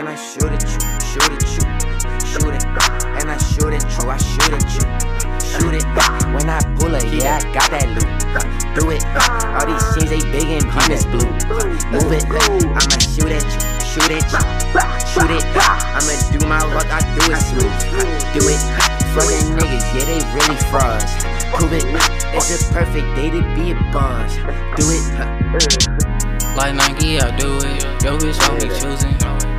and I shoot at you, shoot at you, shoot it, and I shoot at you, I shoot at you, shoot it. When I pull it, yeah, I got that loot. Do it. All these shades they big and penis blue. Move it. I'ma shoot at you, shoot at you, shoot it. I'ma do my work, I do it smooth. Do it. Fucking niggas, yeah, they really frauds. Prove it. It's a perfect day to be a boss. Do it. Like Nike, I do it. Yo, bitch, be choosing.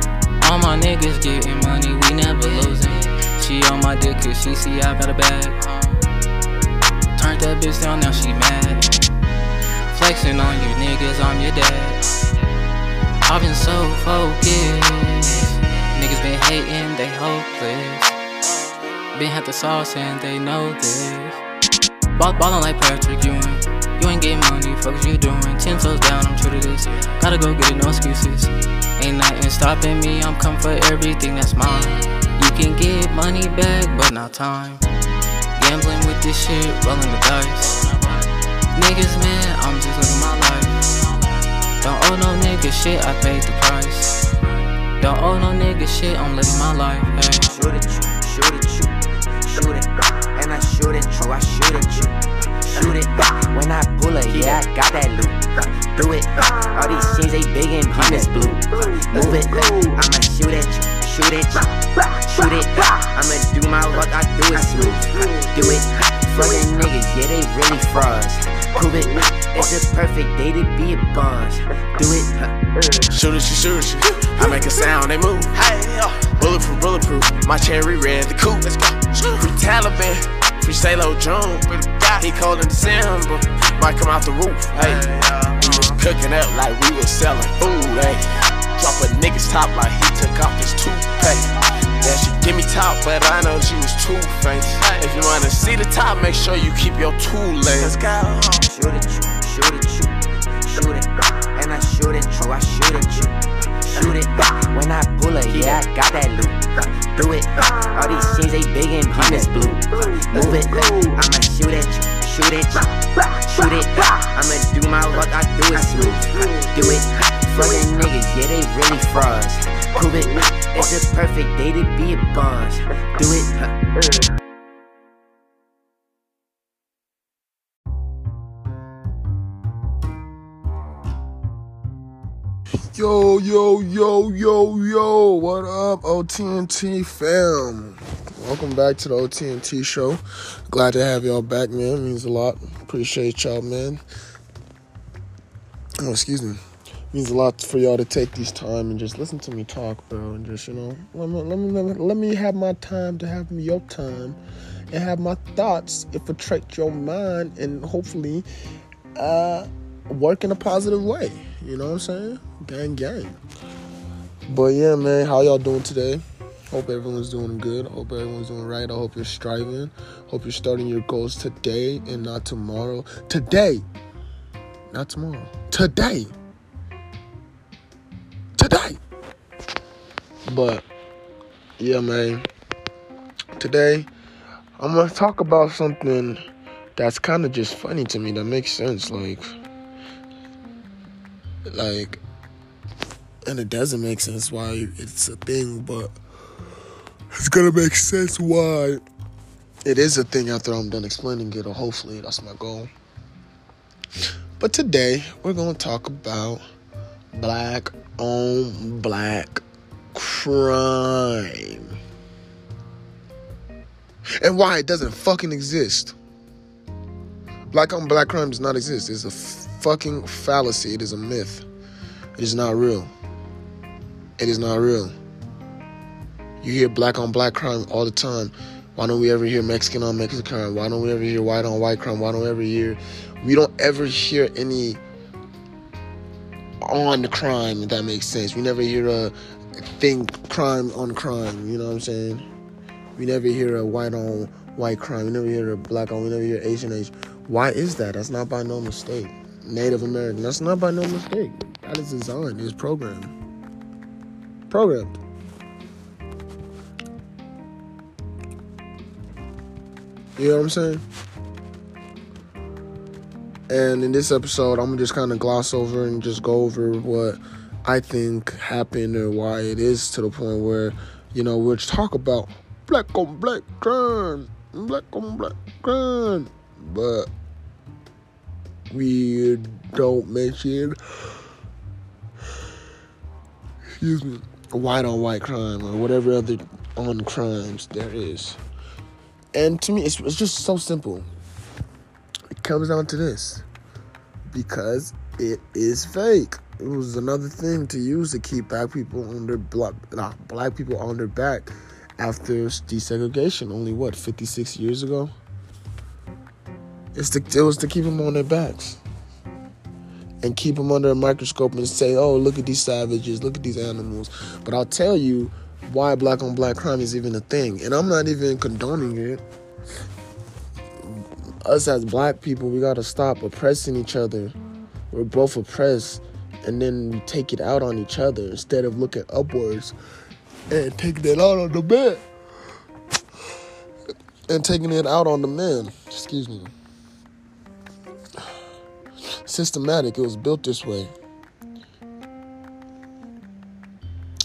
All my niggas getting money, we never losing. She on my dick cause she see I got a bag. Turned that bitch down, now she mad. Flexing on you niggas, I'm your dad. I've been so focused. Niggas been hating, they hopeless. Been had the sauce and they know this. Ball, ballin' like Patrick Ewing. You ain't getting money, fuck you doing. Ten toes down, I'm true to this. Gotta go get it, no excuses. Ain't nothing stopping me, I'm come for everything that's mine. You can get money back, but not time. Gambling with this shit, rolling the dice. Niggas, man, I'm just living my life. Don't owe no nigga shit, I paid the price. Don't owe no nigga shit, I'm living my life. Hey. Shoot at you, shoot at you, shoot it. And I shoot at oh, you, I shoot at you, shoot it. When I pull it, yeah, I got that loot. Do it. Uh, all these shades they big and penis blue. Uh, move it. Uh, I'ma shoot at you, shoot it, shoot it. I'ma do my work, I do it smooth. Do it. Fucking niggas, yeah, they really frauds. Prove it. It's a perfect day to be a boss. Do it. Shoot it, you shoot it. I make a sound, they move. Hey Bulletproof, bulletproof. My cherry red, the coupe. Let's go. Free Taliban, free Salo June. He cold in December, might come out the roof. Hey, uh-huh. we was cooking up like we was selling food. Hey, drop a nigga's top like he took off his toothpaste. Yeah, she give me top, but I know she was too faced. If you wanna see the top, make sure you keep your tool Let's go. Shoot you, shoot at you, shoot it. And I shoot it, you, I shoot it, shoot it. When I pull it, yeah, I got that loot. Do it. Uh, all these shades they big and penis blue. Move it. I'ma shoot at you, shoot you, shoot it. I'ma do my work, I do it smooth. Do it. Fucking niggas, yeah, they really frauds. Prove it. It's a perfect day to be a boss. Do it. Yo, yo, yo, yo, yo, what up, OTNT fam? Welcome back to the OTNT show. Glad to have y'all back, man. Means a lot. Appreciate y'all, man. Oh, excuse me. Means a lot for y'all to take this time and just listen to me talk, bro. And just, you know, let me, let me, let me, let me have my time to have your time and have my thoughts infiltrate your mind and hopefully uh, work in a positive way. You know what I'm saying? Gang, gang. But yeah, man, how y'all doing today? Hope everyone's doing good. Hope everyone's doing right. I hope you're striving. Hope you're starting your goals today and not tomorrow. Today, not tomorrow. Today. Today. But yeah, man. Today, I'm gonna talk about something that's kind of just funny to me. That makes sense. Like like and it doesn't make sense why it's a thing but it's gonna make sense why it is a thing after i'm done explaining it or hopefully that's my goal. But today we're gonna talk about black on black crime. And why it doesn't fucking exist. Black on black crime does not exist. It's a fucking fallacy. It is a myth. It is not real. It is not real. You hear black on black crime all the time. Why don't we ever hear Mexican on Mexican crime? Why don't we ever hear white on white crime? Why don't we ever hear we don't ever hear any on crime if that makes sense. We never hear a thing crime on crime, you know what I'm saying? We never hear a white on white crime. We never hear a black on we never hear Asian Asian. Why is that? That's not by no mistake. Native American. That's not by no mistake. That is designed. It's programmed. Programmed. You know what I'm saying? And in this episode, I'm gonna just kind of gloss over and just go over what I think happened or why it is to the point where, you know, we'll talk about black on black crime, black on black crime, but we don't mention, excuse me, white on white crime or whatever other on crimes there is. And to me, it's, it's just so simple. It comes down to this because it is fake. It was another thing to use to keep black people on their black, nah, uh, black people on their back after desegregation. Only what, 56 years ago? It's to, it was to keep them on their backs and keep them under a microscope and say, "Oh, look at these savages, look at these animals." But I'll tell you why black on black crime is even a thing, and I'm not even condoning it. Us as black people, we gotta stop oppressing each other. We're both oppressed, and then we take it out on each other instead of looking upwards and taking it out on the man and taking it out on the men. Excuse me systematic. It was built this way.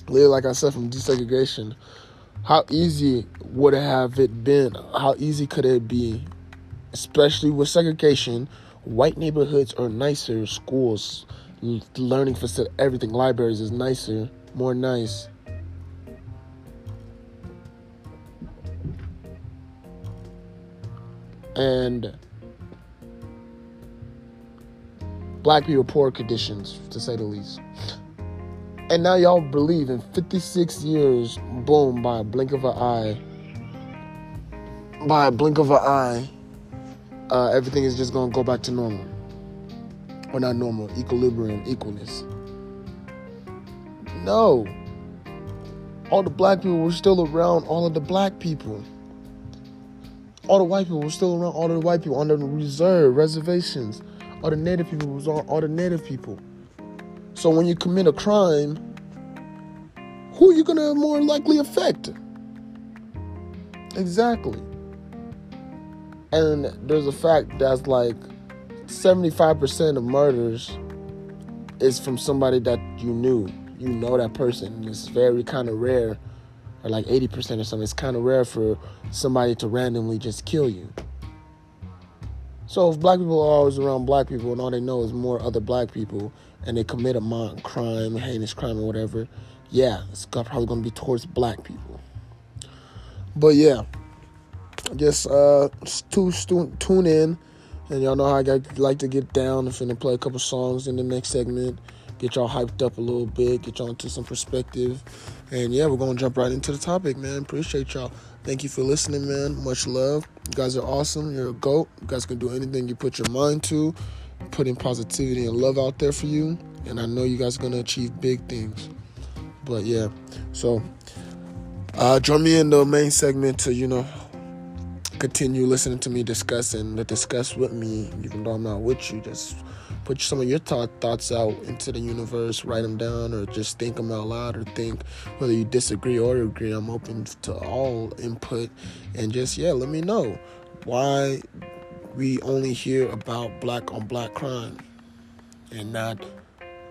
Later, like I said, from desegregation, how easy would it have it been? How easy could it be, especially with segregation? White neighborhoods are nicer. Schools, learning facility, everything, libraries is nicer, more nice. And black people poor conditions, to say the least. And now y'all believe in 56 years, boom, by a blink of an eye, by a blink of an eye, uh, everything is just gonna go back to normal. Or not normal, equilibrium, equalness. No. All the black people were still around all of the black people. All the white people were still around all the white people on the reserve, reservations all the native people was all, all the native people. So when you commit a crime, who are you gonna more likely affect? Exactly. And there's a fact that's like 75% of murders is from somebody that you knew. You know that person. It's very kind of rare, or like 80% or something. It's kind of rare for somebody to randomly just kill you. So if black people are always around black people and all they know is more other black people and they commit a mountain crime, heinous crime or whatever, yeah, it's probably going to be towards black people. But yeah, just uh, to, tune in and y'all know how I got, like to get down. I'm finna play a couple songs in the next segment, get y'all hyped up a little bit, get y'all into some perspective. And yeah, we're gonna jump right into the topic, man. Appreciate y'all. Thank you for listening, man. Much love. You guys are awesome. You're a GOAT. You guys can do anything you put your mind to, putting positivity and love out there for you. And I know you guys are going to achieve big things. But yeah, so uh, join me in the main segment to, you know, continue listening to me discuss and discuss with me, even though I'm not with you. Just put some of your th- thoughts out into the universe, write them down, or just think them out loud, or think whether you disagree or agree. I'm open to all input, and just yeah, let me know why we only hear about black on black crime and not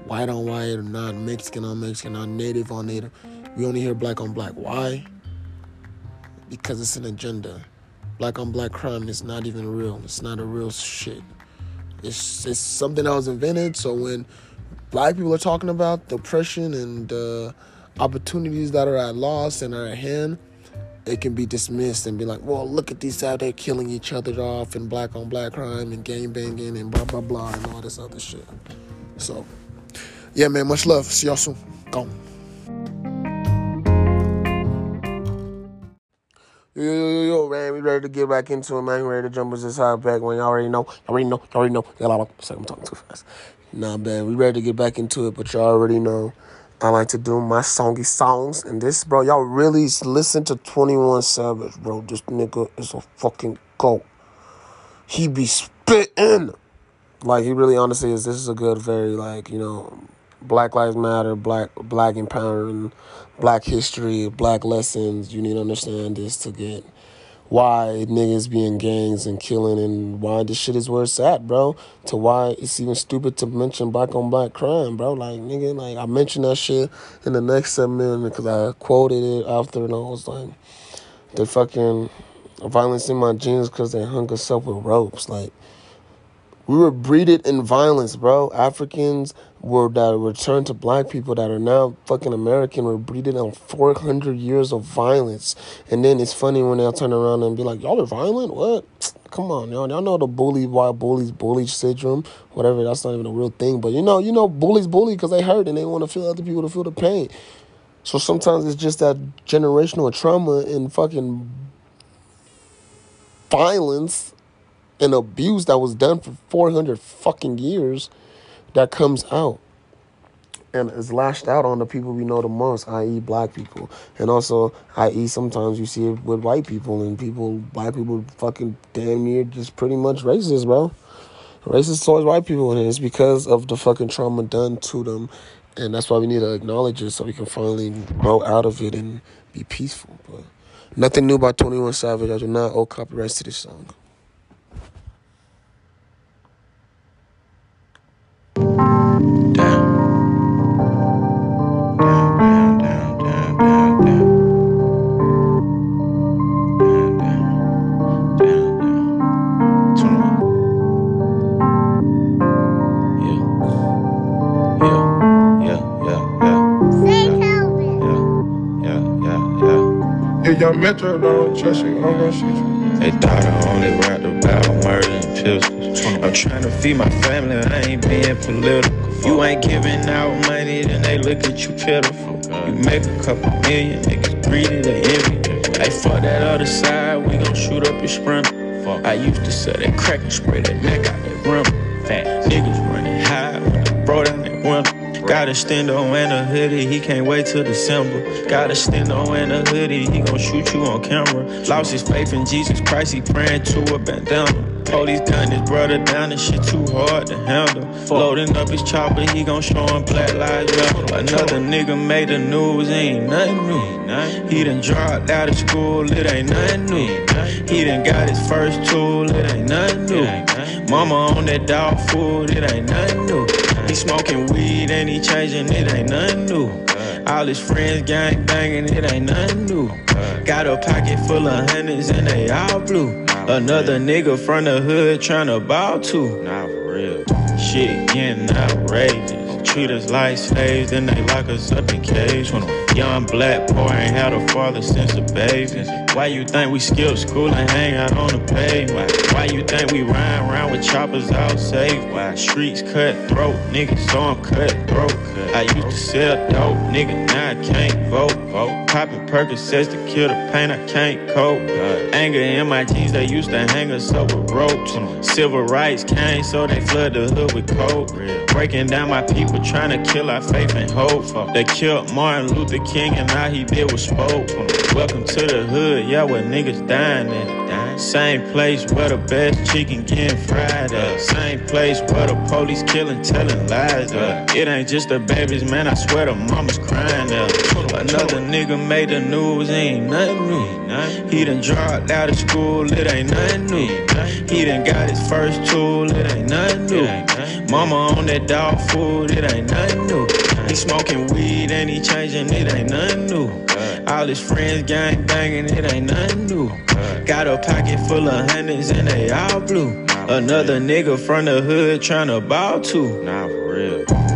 white on white, or not Mexican on Mexican, not native on native. We only hear black on black. Why? Because it's an agenda. Black on black crime is not even real. It's not a real shit. It's it's something that was invented. So when black people are talking about the oppression and uh, opportunities that are at loss and are at hand, it can be dismissed and be like, well, look at these out there killing each other off and black on black crime and gang banging and blah blah blah and all this other shit. So, yeah, man, much love. See y'all soon. Gone. Yo, yo, yo, yo, man, we ready to get back into it, man. We ready to jump into this high back when y'all already know. Y'all already know. Y'all already know. Y'all Sorry, I'm talking too fast. Nah, man, we ready to get back into it, but y'all already know. I like to do my songy songs. And this, bro, y'all really listen to 21 Savage, bro. This nigga is a fucking goat. He be spitting. Like, he really honestly is. This is a good, very, like, you know, Black Lives Matter, Black Black Empowering, Black History, Black Lessons. You need to understand this to get why niggas be in gangs and killing and why this shit is where it's at, bro. To why it's even stupid to mention black on black crime, bro. Like, nigga, like I mentioned that shit in the next segment because I quoted it after and I was like, the fucking violence in my genes because they hung us up with ropes. Like, we were breeded in violence, bro. Africans were that returned to black people that are now fucking American were breeded on 400 years of violence. And then it's funny when they'll turn around and be like, y'all are violent? What? Come on, y'all. Y'all know the bully, why bullies, bully syndrome, whatever. That's not even a real thing. But you know, you know, bullies bully because they hurt and they want to feel other people to feel the pain. So sometimes it's just that generational trauma and fucking violence and abuse that was done for 400 fucking years that comes out and is lashed out on the people we know the most, i.e., black people. And also, i.e., sometimes you see it with white people and people, black people fucking damn near just pretty much racist, bro. Racist towards white people, and it's because of the fucking trauma done to them. And that's why we need to acknowledge it so we can finally grow out of it and be peaceful. But nothing new about 21 Savage. I do not owe copyrights to this song. Metro don't trust you, I'm gonna shoot you. They thought I only rapped about murder and pistols. I'm trying to feed my family, I ain't being political. You ain't giving out money, then they look at you pitiful. You make a couple million, niggas greedy, they envy. Hey, fuck that other side, we gon' shoot up your sprint. I used to sell that crack and spray that neck out that rim. Fat niggas running high when I bro down that window. Got a stendo and a hoodie, he can't wait till December. Got a stendo and a hoodie, he gon' shoot you on camera. Lost his faith in Jesus Christ, he praying to a bandana. Police gun his brother down, and shit too hard to handle. Loading up his chopper, he gon' show him black lives matter. Another nigga made the news, ain't nothing new. He done dropped out of school, it ain't nothing new. He done got his first tool, it ain't nothing new. Mama on that dog food, it ain't nothing new. Smoking weed and he changing, it ain't nothing new. All his friends gang banging, it ain't nothing new. Got a pocket full of hundreds and they all blue. Another nigga from the hood tryna bow to. For real. Shit getting outrageous. Treat us like slaves, then they lock us up in cages. When young black boy ain't had a father since a baby. Why you think we skip school and hang out on the pavement? Why you think we ride around with choppers out safe? Why streets cut throat, niggas so I'm cut throat. I used to sell dope, nigga, now I can't vote. Oh. vote. Popping Percocets to kill the pain, I can't cope. Anger in my jeans, they used to hang us up with ropes. Civil rights came, so they flood the hood with coke. Breaking down my people, trying to kill our faith and hope. They killed Martin Luther King, and all he did was spoke. Welcome to the hood, yeah, where niggas dying at. Same place where the best chicken getting fried at. Same place where the police killing, telling lies at. It ain't just the babies, man, I swear the mama's crying at. Another nigga made the news, ain't nothing new. He done dropped out of school, it ain't nothing new. He done got his first tool, it ain't nothing new. Mama on that dog food, it ain't nothing new. He smoking weed and he changing, it ain't nothing new. All his friends gang banging, it ain't nothing new. Got a pocket full of hundreds and they all blue. Another nigga from the hood tryna ball too. Nah, for real.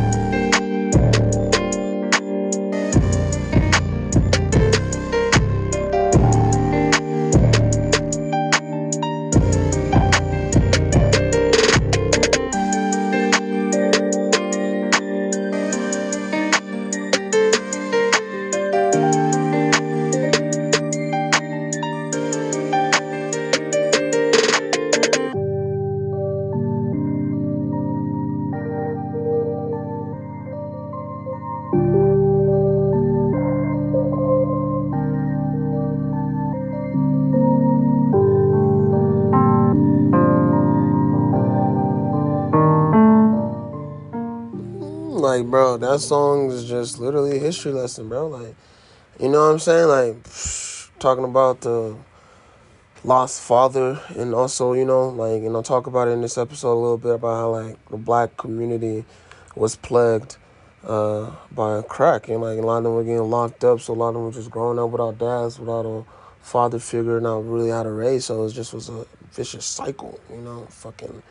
Like, bro, that song is just literally a history lesson, bro. Like, you know what I'm saying? Like, psh, talking about the lost father, and also you know like you know talk about it in this episode a little bit about how like the black community was plagued uh, by crack, and like a lot of them were getting locked up, so a lot of them were just growing up without dads, without a father figure, not really how to raise. So it just was a vicious cycle, you know, fucking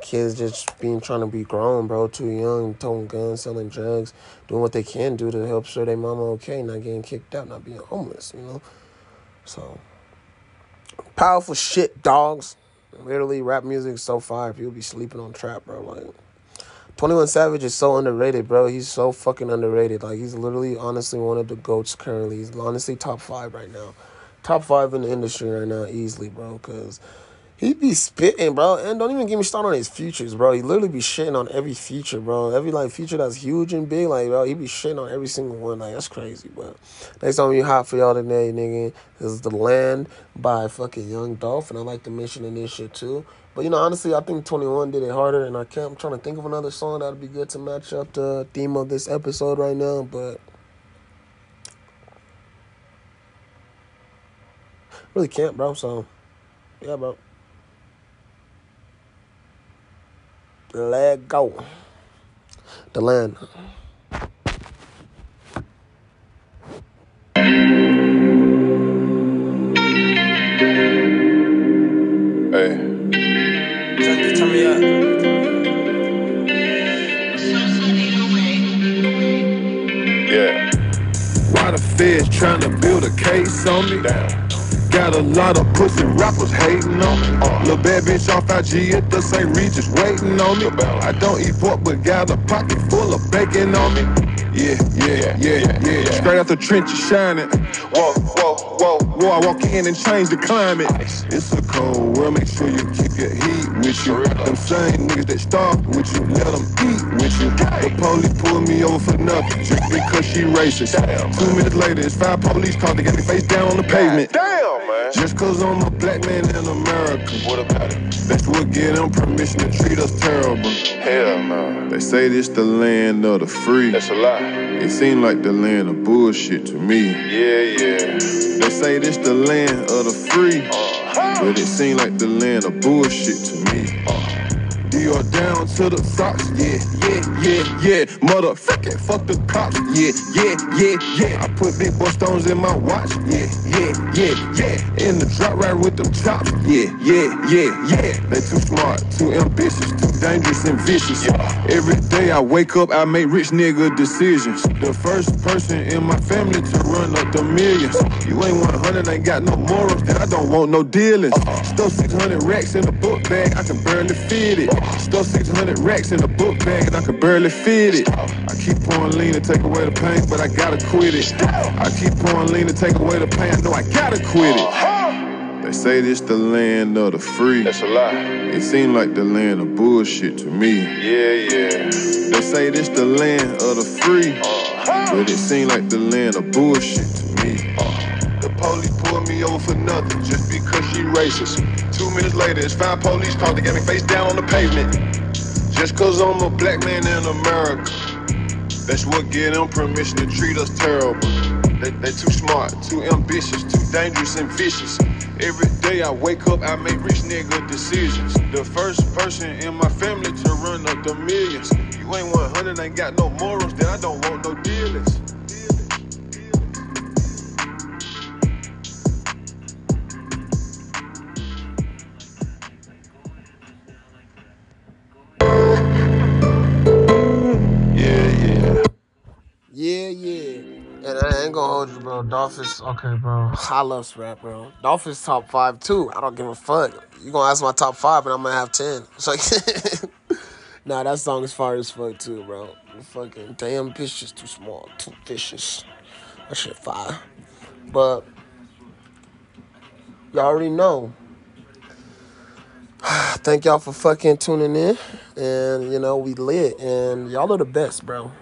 kids just being trying to be grown, bro, too young, toting guns, selling drugs, doing what they can do to help sure their mama okay, not getting kicked out, not being homeless, you know. So powerful shit, dogs. Literally, rap music so fire. People be sleeping on trap, bro. Like 21 Savage is so underrated, bro. He's so fucking underrated. Like he's literally honestly one of the goats currently. He's honestly top five right now. Top five in the industry right now, easily, bro. Cause he be spitting, bro. And don't even get me started on his futures, bro. He literally be shitting on every feature, bro. Every like feature that's huge and big, like bro, he be shitting on every single one. Like that's crazy, but next time you hot for y'all today, nigga, is The Land by fucking Young Dolph. And I like to mention in this shit too. But you know, honestly, I think 21 did it harder, and I can't. I'm trying to think of another song that'd be good to match up the theme of this episode right now, but really can't, bro. So, yeah, bro. Let go. The land. Hey. Junkie, turn me. Yeah. Why the feds trying to build a case on me? Got a lot of pussy rappers hating on me. Uh, little bad bitch off IG at the St. Regis waiting on me. I don't eat pork, but got a pocket full of bacon on me. Yeah, yeah, yeah, yeah. Straight out the trenches shining. Whoa, whoa, whoa, whoa. I walk in and change the climate. It's a cold world, make sure you keep your heat with you. Them same niggas that starve with you, let them eat with you. The police pull me over for nothing, just because she racist. Two minutes later, it's five police cars, they got me face down on the pavement. Damn, man. Just cause I'm a black man in America. What about it? That's what give them permission to treat us terrible. Hell no. They say this the land of the free. That's a lie. It seemed like the land of bullshit to me. Yeah, yeah. They say this the land of the free. Uh-huh. But it seemed like the land of bullshit to me. Uh-huh. You're down to the socks, yeah, yeah, yeah, yeah. Motherfucking fuck the cops, yeah, yeah, yeah, yeah. I put big boy stones in my watch, yeah, yeah, yeah, yeah. In the drop right with them chops, yeah, yeah, yeah, yeah. They too smart, too ambitious, too dangerous and vicious. Every day I wake up, I make rich nigga decisions. The first person in my family to run up the millions. You ain't 100, ain't got no morals, then I don't want no dealings. Uh-huh. Stole 600 racks in a book bag, I can barely fit it. Stole 600 racks in a book bag, and I can barely fit it. I keep pouring lean to take away the pain, but I gotta quit it. I keep pouring lean to take away the pain, I know I gotta quit it. They say this the land of the free. That's a lie. It seem like the land of bullshit to me. Yeah, yeah. They say this the land of the free, uh-huh. but it seem like the land of bullshit to me. Uh-huh. The police pulled me over for nothing just because she racist. Two minutes later, it's five police cars that got me face down on the pavement. Just cause I'm a black man in America. That's what give them permission to treat us terrible. They, they too smart, too ambitious, too dangerous and vicious. Every day I wake up, I make rich nigga decisions. The first person in my family to run up the millions. You ain't 100, ain't got no morals, then I don't want no dealings. Yeah, yeah. And I ain't gonna hold you, bro. Dolphins, okay, bro. I love rap, bro. Dolphins top five too. I don't give a fuck. You gonna ask my top five, and I'm gonna have ten. So, nah, that song is fire as fuck too, bro. Fucking damn, bitch is too small, too vicious. That shit fire. But y'all already know. Thank y'all for fucking tuning in, and you know we lit, and y'all are the best, bro.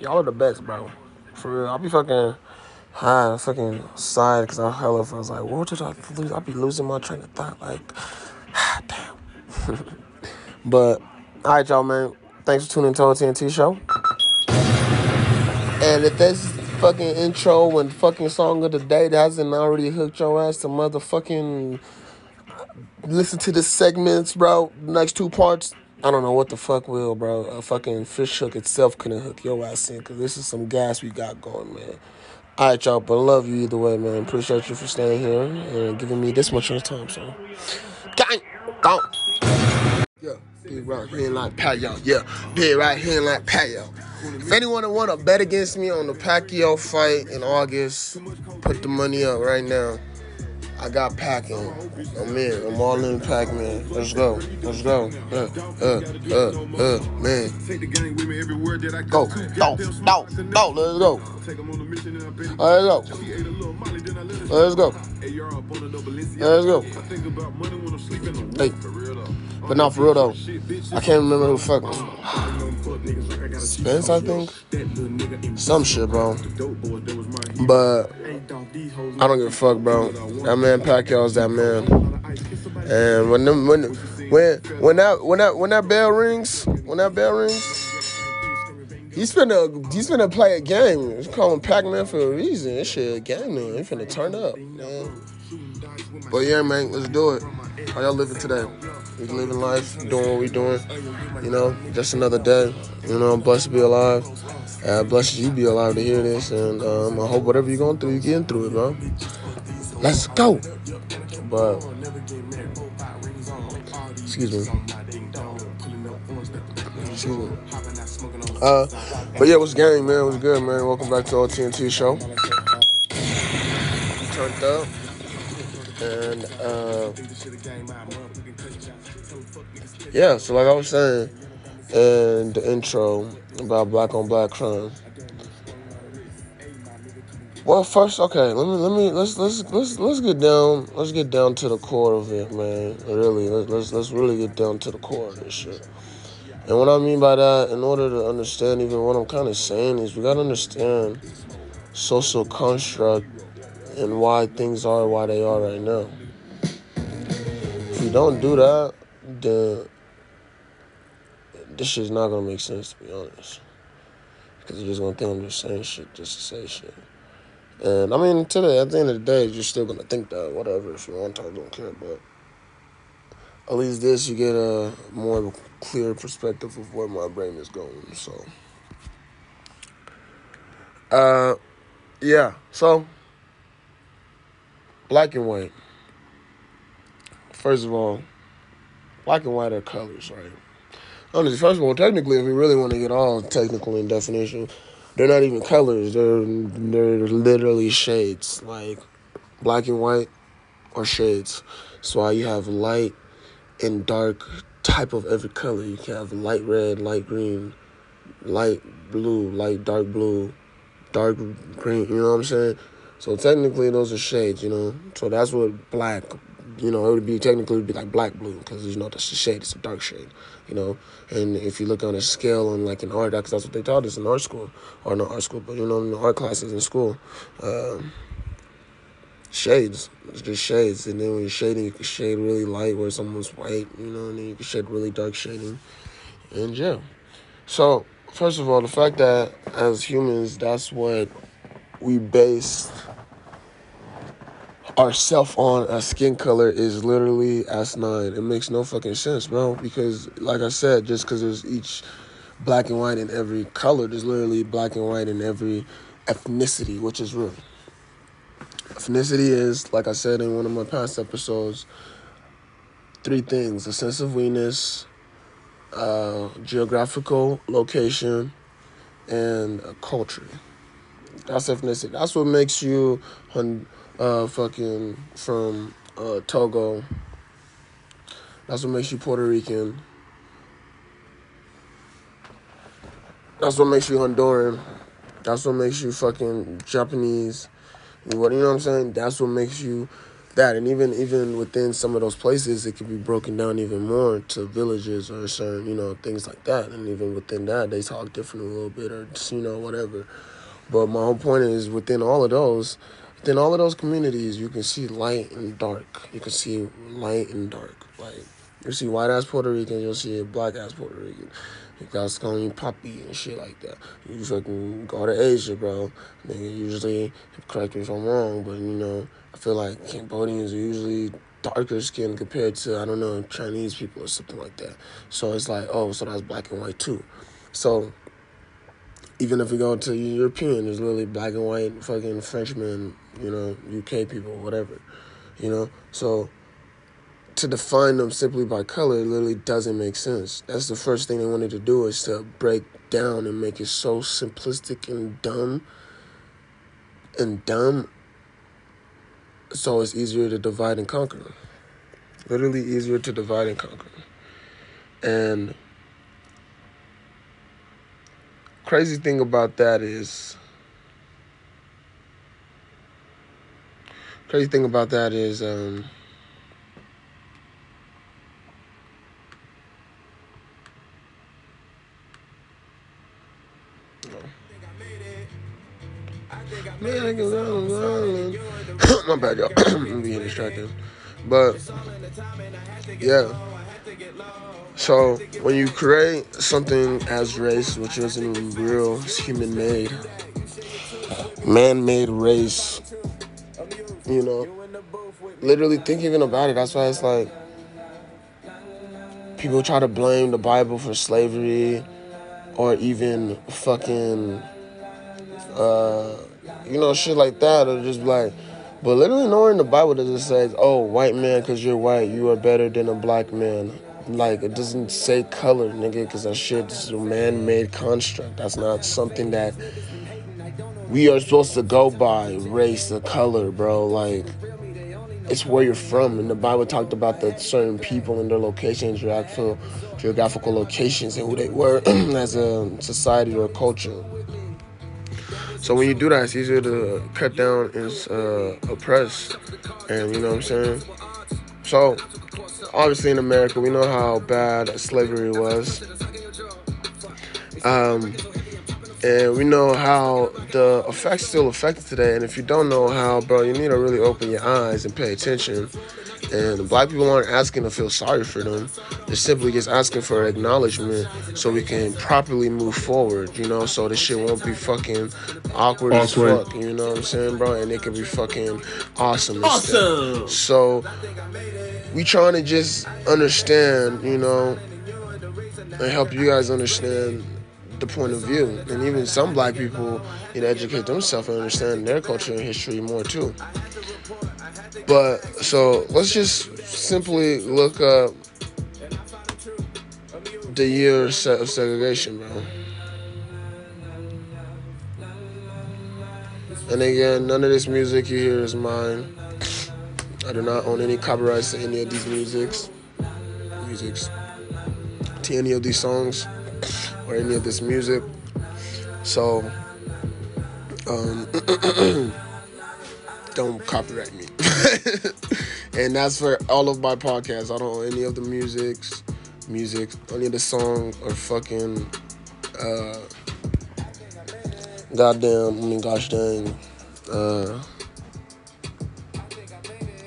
Y'all are the best, bro. For real, I'll be fucking high, fucking side, because I hella I was like, what did I lose? I'll be losing my train of thought, like, damn. but, all right, y'all, man. Thanks for tuning into the TNT show. And if there's fucking intro and fucking song of the day that hasn't already hooked your ass to motherfucking uh, listen to the segments, bro. Next two parts. I don't know what the fuck will, bro. A fucking fish hook itself couldn't hook your ass in, cause this is some gas we got going, man. All right, y'all, but love you either way, man. Appreciate you for staying here and giving me this much of time, so. Gang, go. Yeah, be right here like Pacquiao. Yeah, be right here like Pacquiao. If anyone want to bet against me on the Pacquiao fight in August, put the money up right now. I got packing. I'm in. I'm all in pack, man. Let's go. Let's go. Uh, uh, uh, uh, man. Take the gang with me everywhere that I Go. Go. Go. Go. Let's go. All right, let's go. Let's go. Let's go. Hey. But not for real though. I can't remember who fuck. Spence, I think. Some shit, bro. But I don't give a fuck, bro. That man Pacquiao's that man. And when them, when when when that when that when that bell rings, when that bell rings, he's finna he's finna play a game. It's called Pac-Man for a reason. This shit a game now. He finna turn up, man. But yeah, man, let's do it. How y'all living today? We living life, doing what we doing. You know, just another day. You know, I'm blessed to be alive. Uh, blessed you be alive to hear this, and um, I hope whatever you're going through, you're getting through it, bro. Let's go. But excuse me. Excuse me. Uh, but yeah, what's gang, man? What's good, man? Welcome back to our TNT show. Turned up. And uh, yeah, so like I was saying in the intro about black on black crime. Well, first, okay, let me let me let's let's let's let's get down let's get down to the core of it, man. Really, let's let's, really get down to the core of this shit. And what I mean by that, in order to understand even what I'm kind of saying, is we gotta understand social construct and why things are why they are right now. If you don't do that, then this shit's not gonna make sense to be honest. Because you're just gonna think I'm just saying shit just to say shit. And I mean, today, at the end of the day, you're still gonna think that, whatever, if you want to, I don't care. But at least this, you get a more clear perspective of where my brain is going. So, uh, yeah. So, black and white. First of all, black and white are colors, right? Honestly, first of all, technically, if we really want to get all technical in definition, they're not even colors. They're they're literally shades, like black and white are shades. So why you have light and dark type of every color. You can have light red, light green, light blue, light dark blue, dark green. You know what I'm saying? So technically, those are shades. You know, so that's what black. You know, it would be technically would be like black blue because you know that's a shade. It's a dark shade. You know, and if you look on a scale and like in art, because that's what they taught us in art school or not art school, but you know in art classes in school. Um, shades. It's just shades. And then when you're shading, you can shade really light where someone's white, you know, and then you can shade really dark shading. And yeah. So, first of all, the fact that as humans, that's what we base ourself on as skin color is literally S9. It makes no fucking sense, bro. Because, like I said, just because there's each black and white in every color, there's literally black and white in every ethnicity, which is real. Ethnicity is, like I said in one of my past episodes, three things a sense of weakness, uh, geographical location, and a culture. That's ethnicity. That's what makes you uh, fucking from uh, Togo. That's what makes you Puerto Rican. That's what makes you Honduran. That's what makes you fucking Japanese. What you know what I'm saying? That's what makes you that. And even even within some of those places, it could be broken down even more to villages or certain you know things like that. And even within that, they talk different a little bit or just, you know whatever. But my whole point is within all of those, within all of those communities, you can see light and dark. You can see light and dark. Like You see white ass Puerto Rican, you'll see a black ass Puerto Rican. You guys calling you puppy and shit like that. You fucking go to Asia, bro. Nigga, usually, correct me if I'm wrong, but you know, I feel like Cambodians are usually darker skin compared to, I don't know, Chinese people or something like that. So it's like, oh, so that's black and white too. So even if we go to European, there's literally black and white fucking Frenchmen, you know, UK people, whatever. You know? So to define them simply by color literally doesn't make sense. That's the first thing they wanted to do is to break down and make it so simplistic and dumb and dumb so it's easier to divide and conquer. Literally easier to divide and conquer. And crazy thing about that is crazy thing about that is um My bad, y'all. I'm being distracted. But, yeah. So, when you create something as race, which isn't real, it's human made, man made race, you know, literally think even about it. That's why it's like people try to blame the Bible for slavery or even fucking uh, you know, shit like that, or just like, but literally nowhere in the Bible does it say, oh, white man, because you're white, you are better than a black man. Like, it doesn't say color, nigga, because that shit is a man made construct. That's not something that we are supposed to go by race or color, bro. Like, it's where you're from. And the Bible talked about the certain people and their locations, geographical, geographical locations, and who they were as a society or a culture. So when you do that, it's easier to cut down and uh, oppress, and you know what I'm saying. So obviously in America, we know how bad slavery was, um, and we know how the effects still affect today. And if you don't know how, bro, you need to really open your eyes and pay attention and black people aren't asking to feel sorry for them. They're simply just asking for acknowledgement so we can properly move forward, you know, so this shit won't be fucking awkward, awkward. as fuck, you know what I'm saying, bro? And it can be fucking awesome. Awesome. So we trying to just understand, you know, and help you guys understand the point of view. And even some black people, you know, educate themselves and understand their culture and history more too. But so let's just simply look up the year of segregation, bro. And again, none of this music you hear is mine. I do not own any copyrights to any of these musics, musics, to any of these songs or any of this music. So, um, don't copyright me. and that's for all of my podcasts. I don't own any of the musics, music, any of the song or fucking uh goddamn I mean gosh dang uh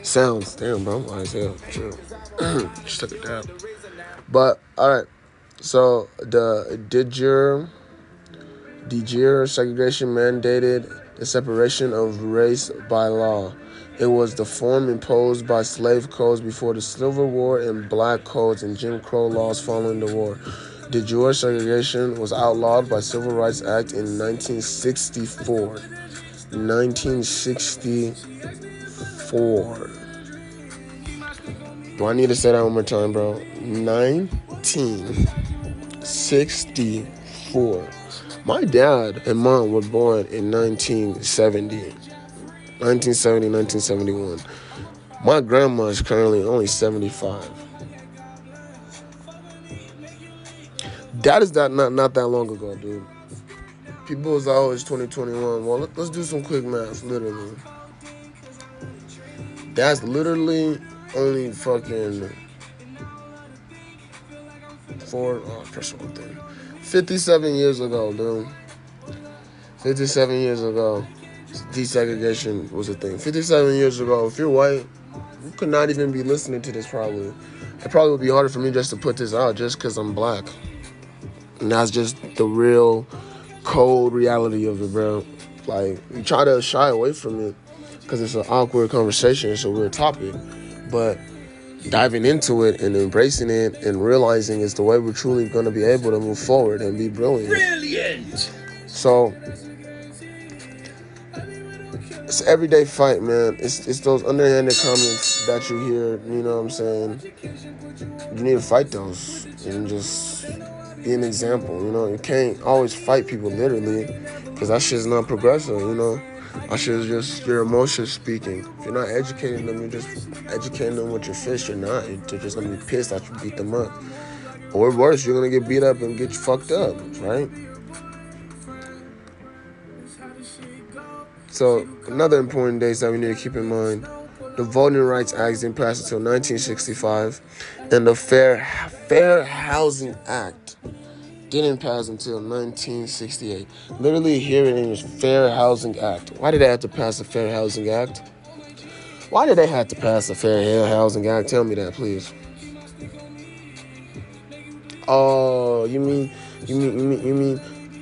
sounds. Damn bro, I'm as. True. Just took a dab. But alright. So the de jure segregation mandated the separation of race by law. It was the form imposed by slave codes before the Civil War and black codes and Jim Crow laws following the war. De jure segregation was outlawed by Civil Rights Act in 1964. 1964. Do I need to say that one more time, bro? 1964. My dad and mom were born in 1970. 1970, 1971. My grandma is currently only 75. That is that not, not that long ago, dude. People was always 2021. Well, let, us do some quick math, literally. That's literally only fucking four, oh, press one thing. 57 years ago, dude. 57 years ago, desegregation was a thing. 57 years ago, if you're white, you could not even be listening to this probably. it probably would be harder for me just to put this out just because I'm black. And that's just the real cold reality of it, bro. Like, you try to shy away from it because it's an awkward conversation, it's a weird topic. But diving into it and embracing it and realizing it's the way we're truly going to be able to move forward and be brilliant. Brilliant. So it's everyday fight, man. It's it's those underhanded comments that you hear. You know what I'm saying? You need to fight those and just be an example. You know, you can't always fight people literally because that shit's not progressive. You know, shit is just your emotions speaking. If you're not educating them, you're just educating them with your fist. You're not. They're just gonna be pissed that you beat them up. Or worse, you're gonna get beat up and get fucked up, right? So another important date that we need to keep in mind: the Voting Rights Act didn't pass until 1965, and the Fair Fair Housing Act didn't pass until 1968. Literally, here it is: Fair Housing Act. Why did they have to pass the Fair Housing Act? Why did they have to pass the Fair Housing Act? Tell me that, please. Oh, you mean, you mean, you mean, you mean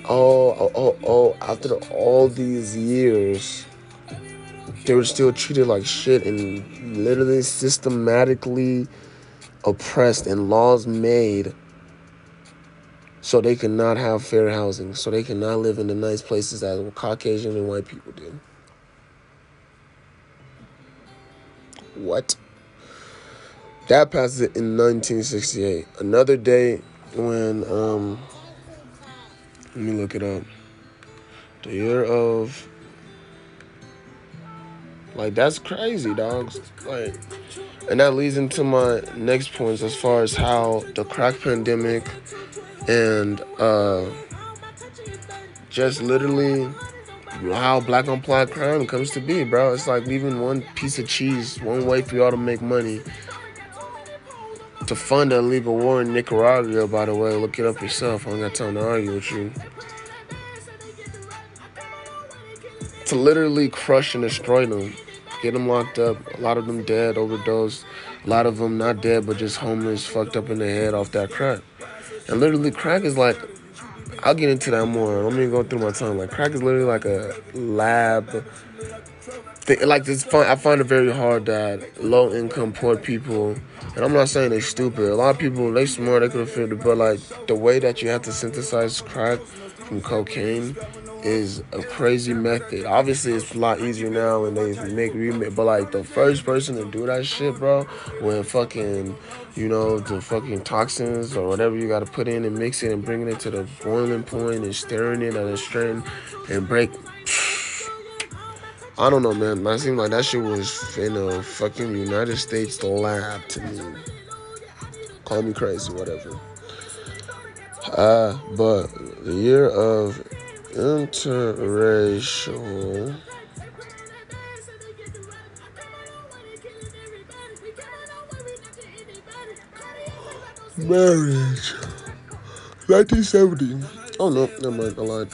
oh, oh, oh, oh, after all these years, they were still treated like shit and literally systematically oppressed and laws made so they cannot have fair housing, so they cannot live in the nice places that Caucasian and white people do. What? That passes it in 1968. Another day when um let me look it up. The year of like that's crazy, dogs. Like and that leads into my next points as far as how the crack pandemic and uh just literally how black on black crime comes to be, bro. It's like leaving one piece of cheese, one way for y'all to make money. To fund a illegal war in Nicaragua, by the way, look it up yourself. I don't got time to argue with you. To literally crush and destroy them, get them locked up. A lot of them dead, overdosed. A lot of them not dead, but just homeless, fucked up in the head off that crack. And literally, crack is like I'll get into that more. Let me go through my time. Like crack is literally like a lab. Thing. Like this, fun. I find it very hard that low income poor people, and I'm not saying they're stupid. A lot of people they smart, they could have figured it, but like the way that you have to synthesize crack from cocaine is a crazy method. Obviously, it's a lot easier now when they make remake. But like the first person to do that shit, bro, when fucking, you know, the fucking toxins or whatever you got to put in and mix it and bringing it to the boiling point and stirring it at a strain and break. I don't know, man. That seemed like that shit was in a fucking United States lab to me. Call me crazy, whatever. Uh, but the year of interracial. Marriage. 1970 oh no never mind i lied.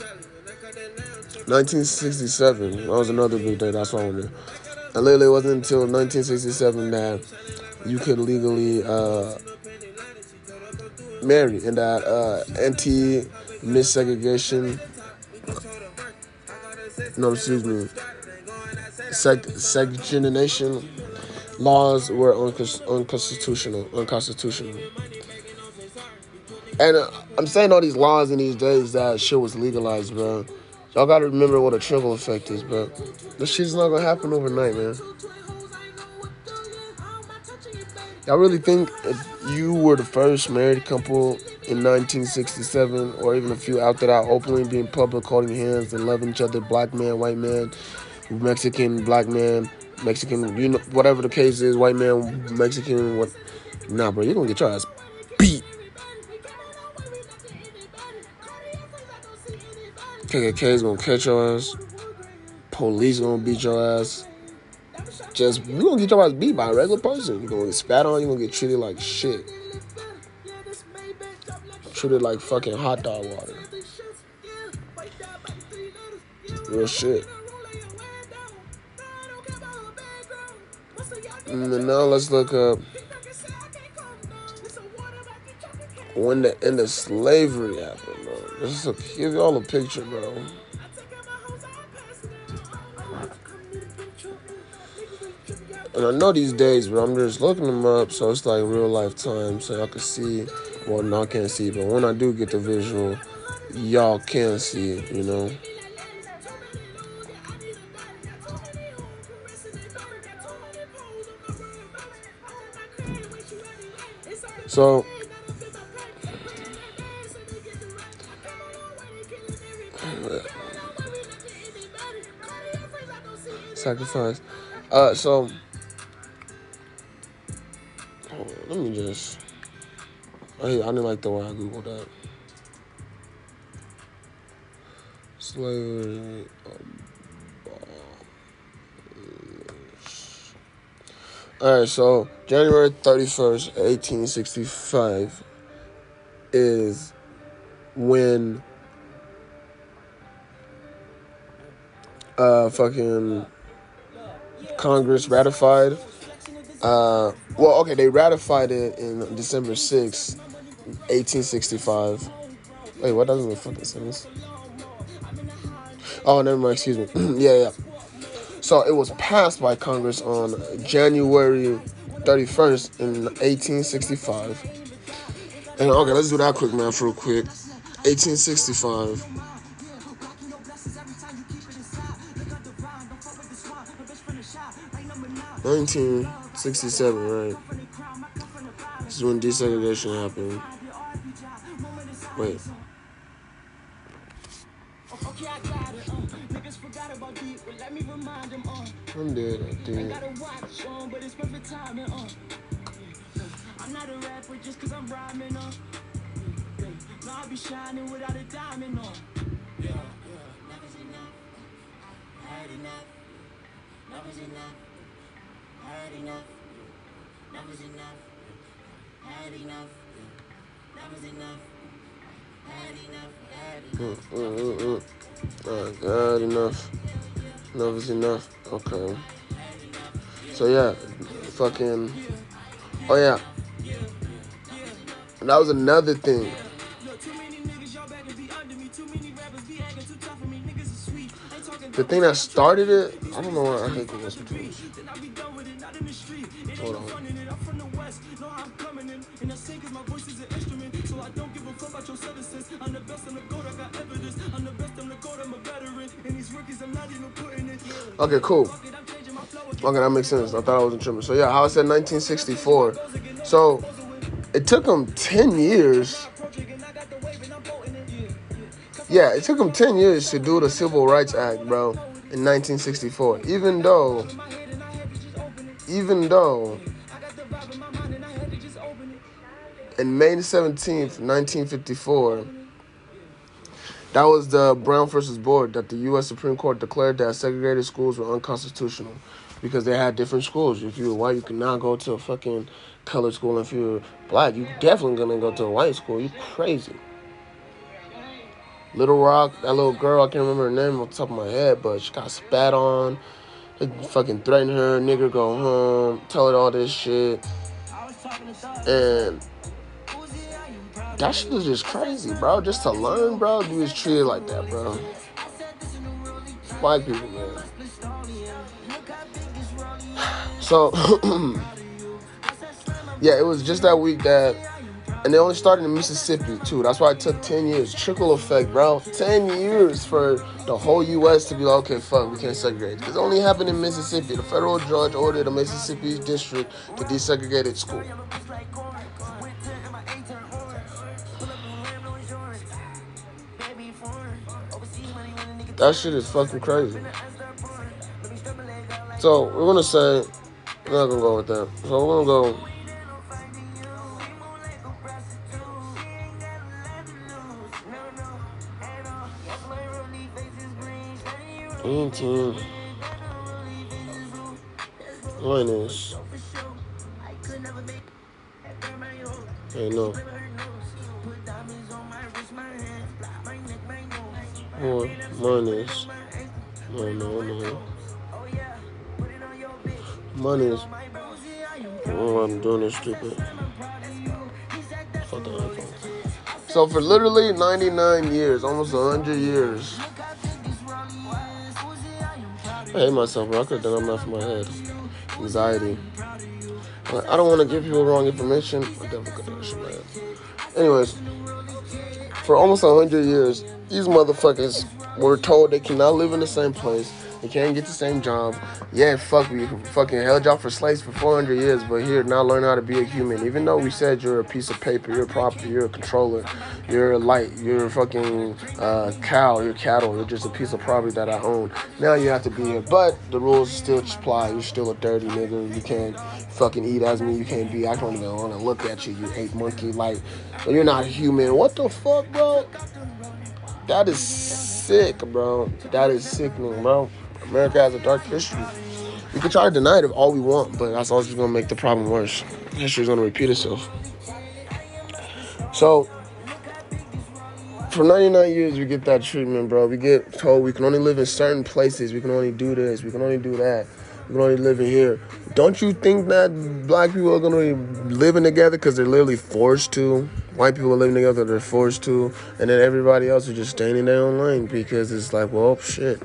1967 that was another big day that's why i went and literally it wasn't until 1967 that you could legally uh, marry and that uh, anti missegregation no, excuse me, seg- segregation laws were unconstitutional, unconstitutional. And uh, I'm saying all these laws in these days that shit was legalized, bro. Y'all gotta remember what a trickle effect is, bro. This shit's not gonna happen overnight, man. Y'all really think if you were the first married couple in 1967, or even a few after that, openly being public, holding hands and loving each other, black man, white man, Mexican, black man, Mexican, you know, whatever the case is, white man, Mexican, what? Nah, bro, you're gonna get your ass beat. KKK is gonna catch your ass. Police gonna beat your ass just you're gonna get your ass beat by a regular person. You're gonna get spat on, you're gonna get treated like shit. Treated like fucking hot dog water. Real shit. Mm, and now let's look up when the end of slavery happened, bro. Just to give y'all a picture, bro. And I know these days, but I'm just looking them up, so it's like real life time, so y'all can see. Well, no, I can't see, but when I do get the visual, y'all can see it, you know. So sacrifice. Uh, so let me just. Hey, I didn't like the way I googled that. Slavery. All right, so January 31st, 1865 is when uh fucking Congress ratified uh well okay they ratified it in December 6, 1865. Wait, what doesn't make fucking sense? Oh, never mind, excuse me. yeah, yeah. So it was passed by Congress on January 31st in 1865. And okay, let's do that quick math real quick. 1865. Nineteen sixty-seven, right? This is when desegregation happened. Wait. Uh, uh. I'm dead, I think. Um, uh. I'm not a rapper just cause I'm rhyming on. No, I'll be shining without a diamond on. Yeah, yeah. Enough is enough. I had enough. Enough is enough. I had enough. Enough is enough. Had enough. Enough is enough. Had enough. Enough. Mm, mm, mm, mm. God, enough. Enough is enough. Okay. So yeah, fucking. Oh yeah. And that was another thing. The thing that started it, I don't know what I hate Google sometimes. Hold on. Okay, cool. Okay, that makes sense. I thought I wasn't tripping. So yeah, how I said 1964. So it took them 10 years. Yeah, it took them 10 years to do the Civil Rights Act, bro, in 1964. Even though, even though, in May 17th, 1954, that was the Brown versus Board that the U.S. Supreme Court declared that segregated schools were unconstitutional because they had different schools. If you were white, you could not go to a fucking colored school. If you're black, you definitely gonna go to a white school. You crazy. Little Rock, that little girl, I can't remember her name off the top of my head, but she got spat on. They fucking threatened her, nigga go home, tell her all this shit. And that shit is just crazy, bro. Just to learn, bro, you was treated like that, bro. White people, man. So, yeah, it was just that week that, and they only started in Mississippi too. That's why it took ten years, trickle effect, bro. Ten years for the whole U.S. to be like, okay, fuck, we can't segregate. It only happened in Mississippi. The federal judge ordered a Mississippi district to desegregate its school. That shit is fucking crazy. So we're gonna say we're not gonna go with that. So we're gonna go. Eighteen. Hey no. Four minus. No no no. Minus. Oh, I'm doing this stupid. So for literally 99 years, almost 100 years. I hate myself, bro. I could have done enough in my head. Anxiety. But I don't want to give people wrong information. I definitely could have done shit. Anyways, for almost 100 years, these motherfuckers were told they cannot live in the same place. They can't get the same job. Yeah, fuck, we fucking held y'all for slaves for 400 years, but here, now learn how to be a human. Even though we said you're a piece of paper, you're a property, you're a controller, you're a light, you're a fucking uh, cow, you're cattle, you're just a piece of property that I own. Now you have to be here, but the rules still apply. You're still a dirty nigga. You can't fucking eat as me. You can't be. I don't even want to look at you. You ape monkey. Like, you're not human. What the fuck, bro? That is sick, bro. That is sickening, bro. America has a dark history. We can try to deny it all we want, but that's always gonna make the problem worse. History's gonna repeat itself. So, for 99 years, we get that treatment, bro. We get told we can only live in certain places. We can only do this. We can only do that. We can only living here. Don't you think that black people are gonna be living together because they're literally forced to? White people are living together, they're forced to, and then everybody else is just staying in their own lane because it's like, well, shit.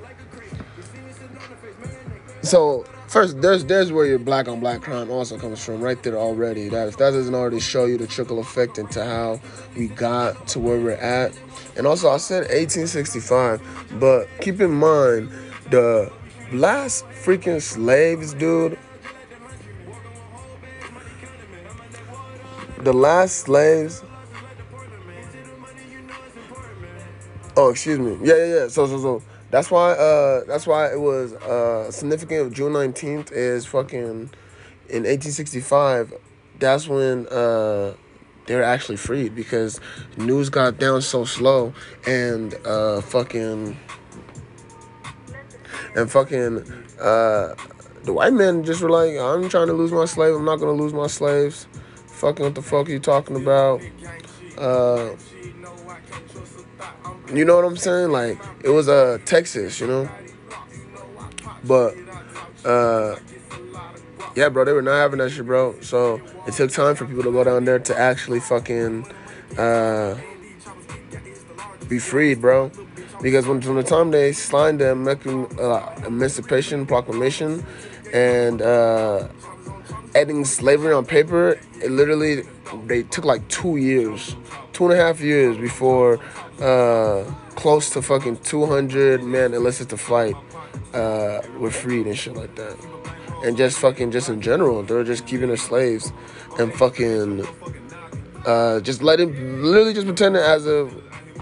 So first, there's there's where your black on black crime also comes from, right there already. That if that doesn't already show you the trickle effect into how we got to where we're at, and also I said 1865, but keep in mind the last freaking slaves, dude. The last slaves. Oh, excuse me. Yeah, yeah, yeah. So, so, so. That's why uh that's why it was uh significant of June 19th is fucking in 1865 that's when uh they were actually freed because news got down so slow and uh fucking and fucking uh the white men just were like I'm trying to lose my slave I'm not to lose my slaves fucking what the fuck are you talking about uh you know what I'm saying? Like it was uh Texas, you know. But uh yeah, bro, they were not having that shit, bro. So it took time for people to go down there to actually fucking uh be freed, bro. Because when from the time they signed the American uh, Emancipation Proclamation and uh ending slavery on paper, it literally they took like two years, two and a half years before uh, close to fucking 200 men enlisted to fight uh, were freed and shit like that. And just fucking, just in general, they were just keeping their slaves and fucking, uh, just letting, literally just pretending as if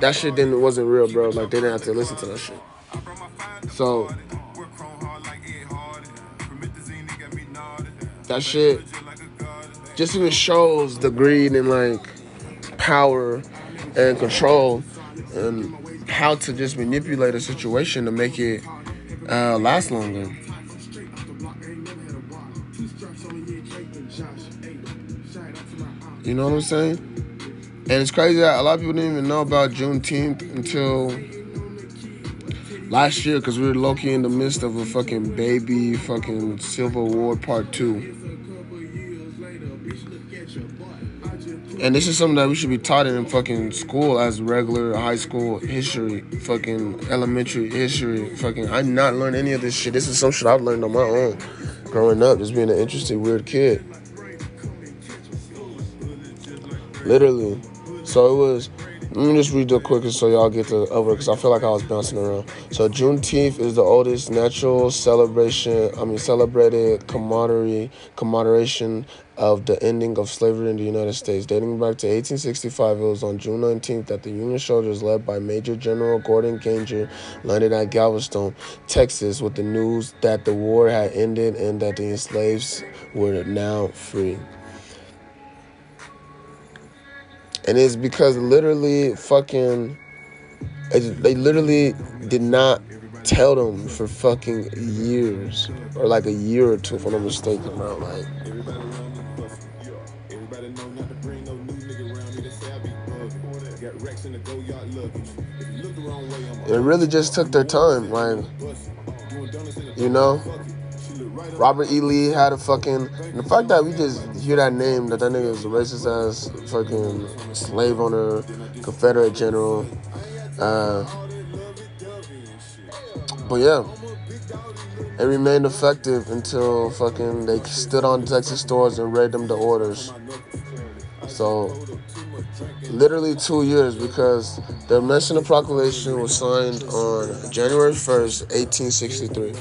that shit didn't wasn't real, bro. Like they didn't have to listen to that shit. So that shit just even shows the greed and like power and control and how to just manipulate a situation to make it uh, last longer. You know what I'm saying? And it's crazy that a lot of people didn't even know about Juneteenth until last year because we were low in the midst of a fucking baby fucking Civil War Part 2. And this is something that we should be taught in fucking school as regular high school history, fucking elementary history. Fucking, I did not learn any of this shit. This is some shit I've learned on my own growing up, just being an interesting, weird kid. Literally. So it was. Let me just read the quicker so y'all get the over because I feel like I was bouncing around. So Juneteenth is the oldest natural celebration. I mean, celebrated camaraderie, commemoration of the ending of slavery in the United States. Dating back to 1865, it was on June 19th that the Union soldiers, led by Major General Gordon Granger, landed at Galveston, Texas, with the news that the war had ended and that the enslaved were now free. And it's because literally fucking, they literally did not tell them for fucking years, or like a year or two, if I'm not mistaken, bro. Like, it really just took their time, like, you know. Robert E. Lee had a fucking. The fact that we just hear that name, that that nigga is a racist ass fucking slave owner, Confederate general. Uh, but yeah, it remained effective until fucking they stood on Texas stores and read them the orders. So, literally two years because the Emancipation Proclamation was signed on January 1st, 1863.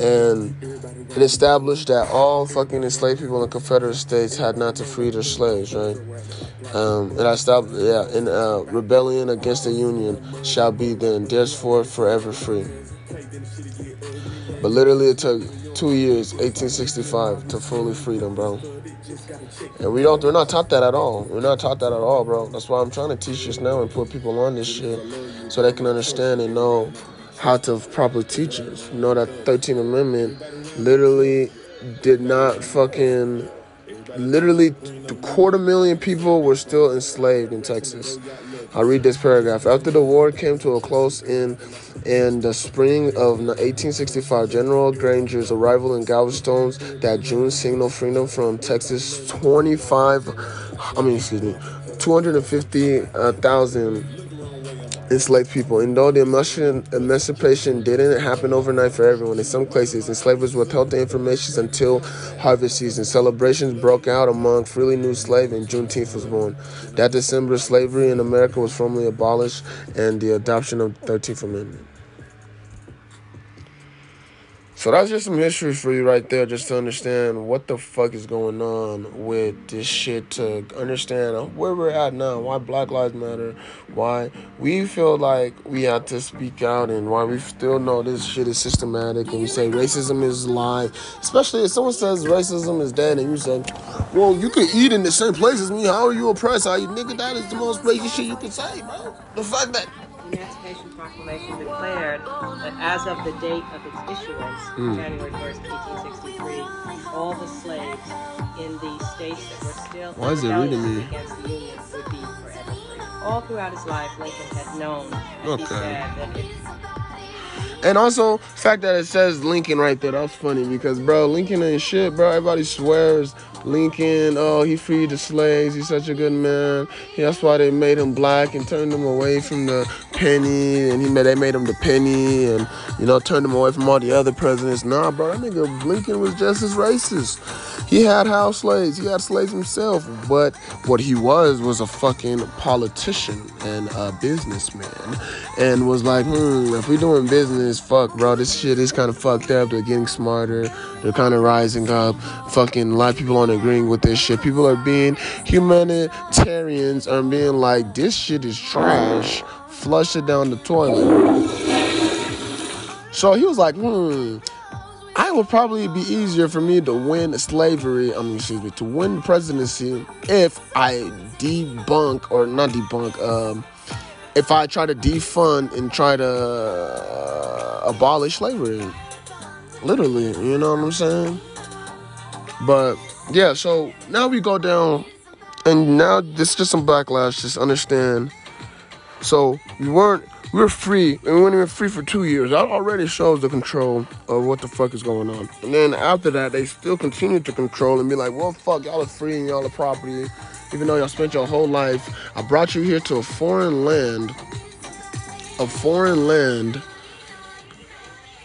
And it established that all fucking enslaved people in the Confederate States had not to free their slaves, right? Um, and I stopped, yeah, in uh, rebellion against the Union shall be then, therefore forever free. But literally, it took two years, 1865, to fully free them, bro. And we don't, we're not taught that at all. We're not taught that at all, bro. That's why I'm trying to teach this now and put people on this shit so they can understand and know how to properly teach it. You know that 13th Amendment literally did not fucking literally a quarter million people were still enslaved in Texas. I'll read this paragraph. After the war came to a close in in the spring of 1865, General Granger's arrival in Galveston that June signaled freedom from Texas 25 I mean excuse me 250,000 uh, enslaved people. And though the emancipation didn't happen overnight for everyone, in some cases, enslavers withheld the information until harvest season. Celebrations broke out among freely new slaves, and Juneteenth was born. That December, slavery in America was formally abolished, and the adoption of the 13th Amendment. So that's just some history for you right there, just to understand what the fuck is going on with this shit, to understand where we're at now, why Black Lives Matter, why we feel like we have to speak out, and why we still know this shit is systematic, and we say racism is a lie. Especially if someone says racism is dead, and you say, well, you could eat in the same place as me, how are you oppressed? How you nigga, that is the most racist shit you can say, bro. The fact that Emancipation Proclamation declared that as of the date of its issuance, hmm. January 1st, 1863, all the slaves in the states that were still Why is it reading me? against the Union would be forever free. All throughout his life, Lincoln had known, as he said, that if And also, the fact that it says Lincoln right there, that's funny because, bro, Lincoln ain't shit, bro. Everybody swears Lincoln, oh, he freed the slaves. He's such a good man. That's why they made him black and turned him away from the penny. And he made, they made him the penny and, you know, turned him away from all the other presidents. Nah, bro, that nigga Lincoln was just as racist. He had house slaves. He had slaves himself. But what he was was a fucking politician and a businessman. And was like, hmm, if we doing business, fuck, bro, this shit is kind of fucked up. They're getting smarter. They're kind of rising up. Fucking a lot of people aren't agreeing with this shit. People are being humanitarians are being like, this shit is trash. Flush it down the toilet. So he was like, hmm, I would probably be easier for me to win slavery, I mean, excuse me, to win the presidency if I debunk, or not debunk, um, if I try to defund and try to uh, abolish slavery. Literally, you know what I'm saying? But yeah, so now we go down, and now this is just some backlash. Just understand. So we weren't, we were free, and we weren't even free for two years. That already shows the control of what the fuck is going on. And then after that, they still continue to control and be like, well, fuck, y'all are free and y'all are property, even though y'all spent your whole life. I brought you here to a foreign land, a foreign land,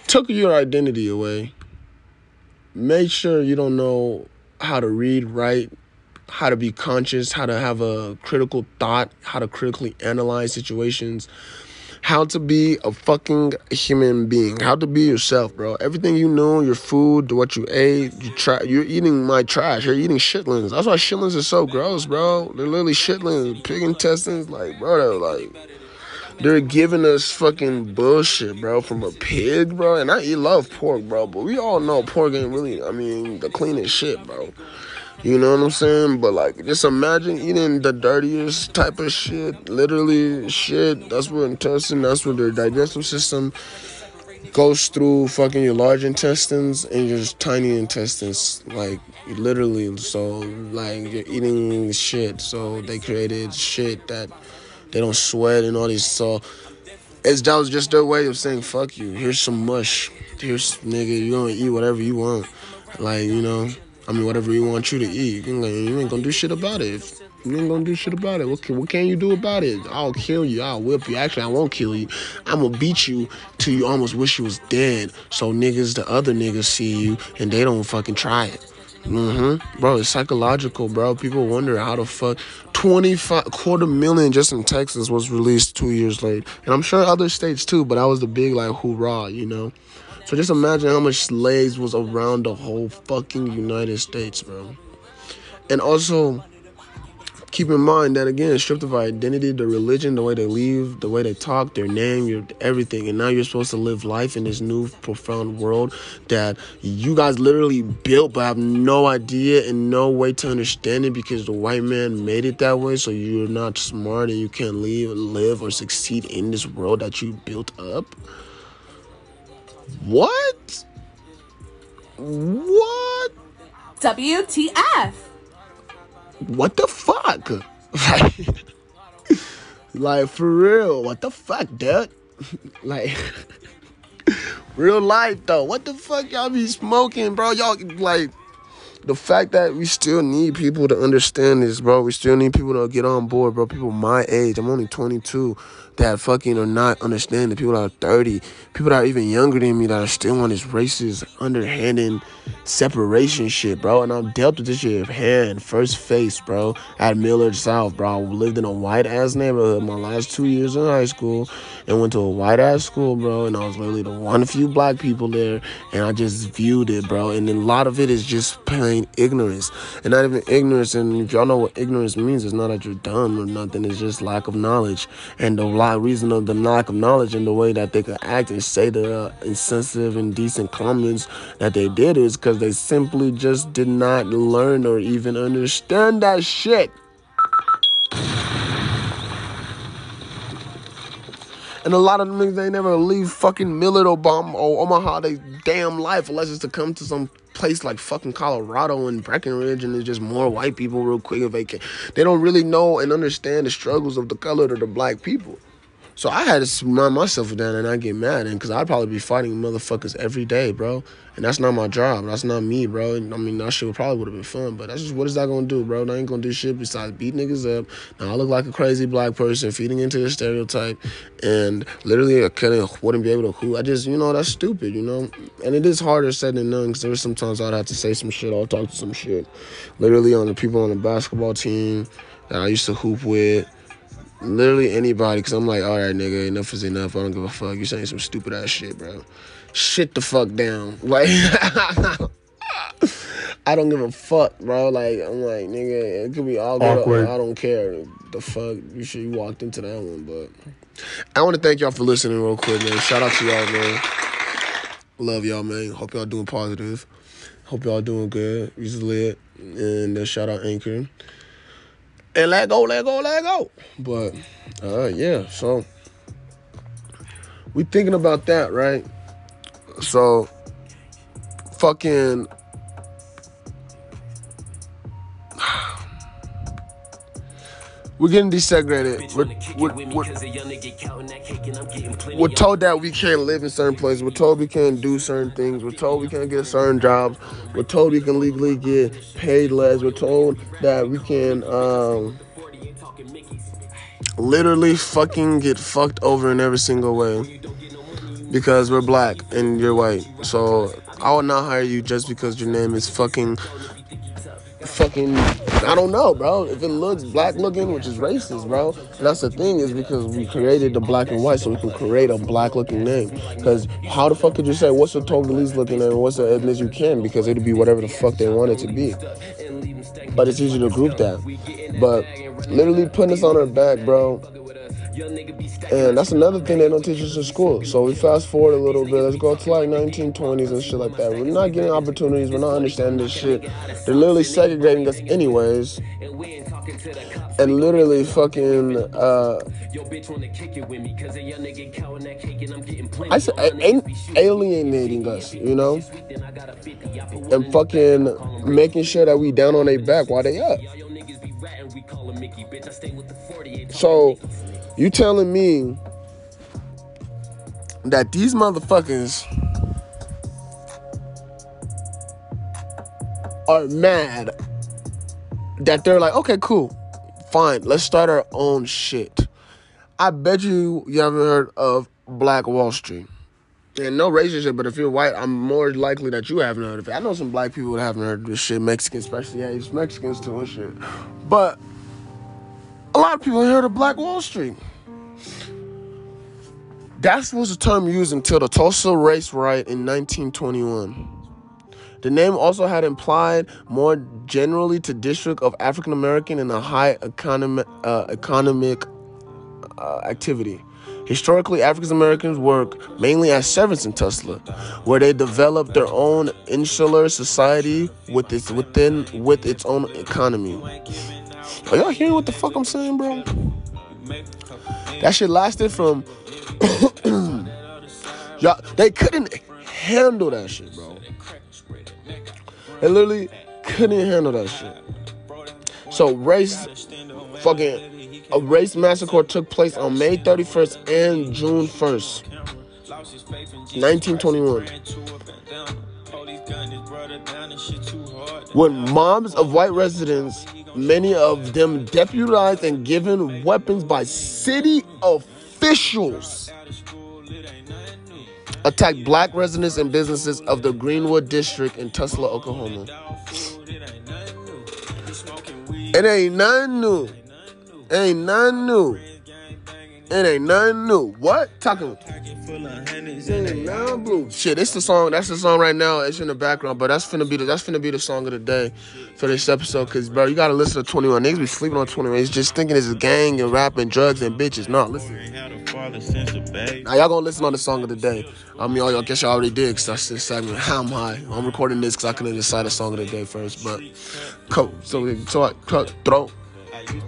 took your identity away, made sure you don't know how to read, write, how to be conscious, how to have a critical thought, how to critically analyze situations, how to be a fucking human being, how to be yourself, bro. Everything you know, your food, what you ate, you try, you're eating my trash. You're eating shitlings. That's why shitlings are so gross, bro. They're literally shitlings, pig intestines, like, bro, they're like. They're giving us fucking bullshit, bro, from a pig, bro. And I eat love pork, bro, but we all know pork ain't really, I mean, the cleanest shit, bro. You know what I'm saying? But like, just imagine eating the dirtiest type of shit, literally shit. That's what intestine, that's what their digestive system goes through fucking your large intestines and your tiny intestines, like literally. So like you're eating shit. So they created shit that they don't sweat and all these. So It's that was just their way of saying fuck you. Here's some mush. Here's nigga, you gonna eat whatever you want. Like you know, I mean whatever you want you to eat. You, ain't gonna do shit about it. You ain't gonna do shit about it. What can, what can you do about it? I'll kill you. I'll whip you. Actually, I won't kill you. I'm gonna beat you till you almost wish you was dead. So niggas, the other niggas see you and they don't fucking try it. Mm-hmm. Bro, it's psychological, bro. People wonder how the fuck 25 quarter million just in Texas was released two years late. And I'm sure other states too, but that was the big like hoorah, you know. So just imagine how much slaves was around the whole fucking United States, bro. And also keep in mind that again, stripped of identity, the religion, the way they live, the way they talk, their name, your everything, and now you're supposed to live life in this new profound world that you guys literally built, but have no idea and no way to understand it because the white man made it that way. So you're not smart and you can't live, live or succeed in this world that you built up. What? What? WTF? what the fuck? Like, like for real, what the fuck, dude? like, real life though, what the fuck y'all be smoking, bro? Y'all like the fact that we still need people to understand this, bro. We still need people to get on board, bro. People my age, I'm only 22, that fucking are not understanding. People that are 30, people that are even younger than me that are still on this racist, underhanded separation shit, bro. And I've dealt with this shit hand, first face, bro, at Millard South, bro. I lived in a white ass neighborhood my last two years in high school and went to a white ass school, bro. And I was literally the one few black people there, and I just viewed it, bro. And a lot of it is just plain ignorance, and not even ignorance. And if y'all know what ignorance means, it's not that you're dumb or nothing. It's just lack of knowledge, and the lot reason of the lack of knowledge and the way that they could act and say the uh, insensitive and decent comments that they did is because they simply just did not learn or even understand that shit. And a lot of them they never leave fucking Millard Obama or Omaha they damn life unless it's to come to some place like fucking Colorado and Breckenridge and there's just more white people real quick they can. They don't really know and understand the struggles of the colored or the black people. So I had to remind myself that and I get mad, and because I'd probably be fighting motherfuckers every day, bro. And that's not my job. That's not me, bro. And, I mean, that shit probably would have been fun, but that's just what is that gonna do, bro? I ain't gonna do shit besides beat niggas up. Now I look like a crazy black person feeding into the stereotype, and literally I couldn't, wouldn't be able to who. I just, you know, that's stupid, you know. And it is harder said than done because there was sometimes I'd have to say some shit or talk to some shit. Literally on the people on the basketball team that I used to hoop with literally anybody because I'm like, all right, nigga, enough is enough. I don't give a fuck. You're saying some stupid ass shit, bro. Shit the fuck down. Like, I don't give a fuck, bro. Like, I'm like, nigga, it could be all good. Awkward. I don't care. The fuck, you should you walked into that one, but I want to thank y'all for listening real quick, man. Shout out to y'all, man. Love y'all, man. Hope y'all doing positive. Hope y'all doing good. We just lit. And uh, shout out Anchor and let go, let go, let go. But uh yeah, so we thinking about that, right? So fucking we're getting desegregated. We're, we're, we're, we're told that we can't live in certain places. We're told we can't do certain things. We're told we can't get certain jobs. We're told we can legally get paid less. We're told that we can um, literally fucking get fucked over in every single way because we're black and you're white. So I will not hire you just because your name is fucking fucking I don't know, bro. If it looks black looking, which is racist, bro. That's the thing is because we created the black and white so we can create a black looking name. Because how the fuck could you say what's a Togolese looking name and what's the ethnic you can? Because it'd be whatever the fuck they want it to be. But it's easy to group that. But literally putting us on our back, bro. And that's another thing they don't teach us in school. So we fast forward a little bit. Let's go to like 1920s and shit like that. We're not getting opportunities. We're not understanding this shit. They're literally segregating us anyways. And literally fucking uh I said alienating us, you know? And fucking making sure that we down on their back while they up. So you telling me that these motherfuckers are mad that they're like, okay, cool, fine, let's start our own shit. I bet you you haven't heard of Black Wall Street. And no relationship, but if you're white, I'm more likely that you haven't heard of it. I know some black people that haven't heard of this shit, Mexicans especially. Yeah, it's Mexicans too and shit. But a lot of people heard of Black Wall Street. That was the term used until the Tulsa race riot in 1921. The name also had implied more generally to district of African American and a high economic, uh, economic uh, activity. Historically, African Americans work mainly as servants in Tulsa, where they developed their own insular society with its within with its own economy. Are y'all hearing what the fuck I'm saying, bro? That shit lasted from y'all. They couldn't handle that shit, bro. They literally couldn't handle that shit. So race, fucking a race massacre took place on May 31st and June 1st, 1921. When mobs of white residents, many of them deputized and given weapons by city officials, attacked black residents and businesses of the Greenwood district in Tulsa, Oklahoma. It ain't nothing new. Ain't nothing new. It ain't nothing new. What? Nothing blue. Shit, it's the song. That's the song right now. It's in the background, but that's finna be the that's finna be the song of the day for this episode. Cause bro, you gotta listen to Twenty One. Niggas be sleeping on Twenty One. It's just thinking it's a gang and rapping, drugs and bitches. No, listen. Now y'all gonna listen on the song of the day. I mean, y'all guess y'all already did, cause that's this segment. How am I? I'm recording this cause I couldn't decide the song of the day first, but cool. So so I cut throat.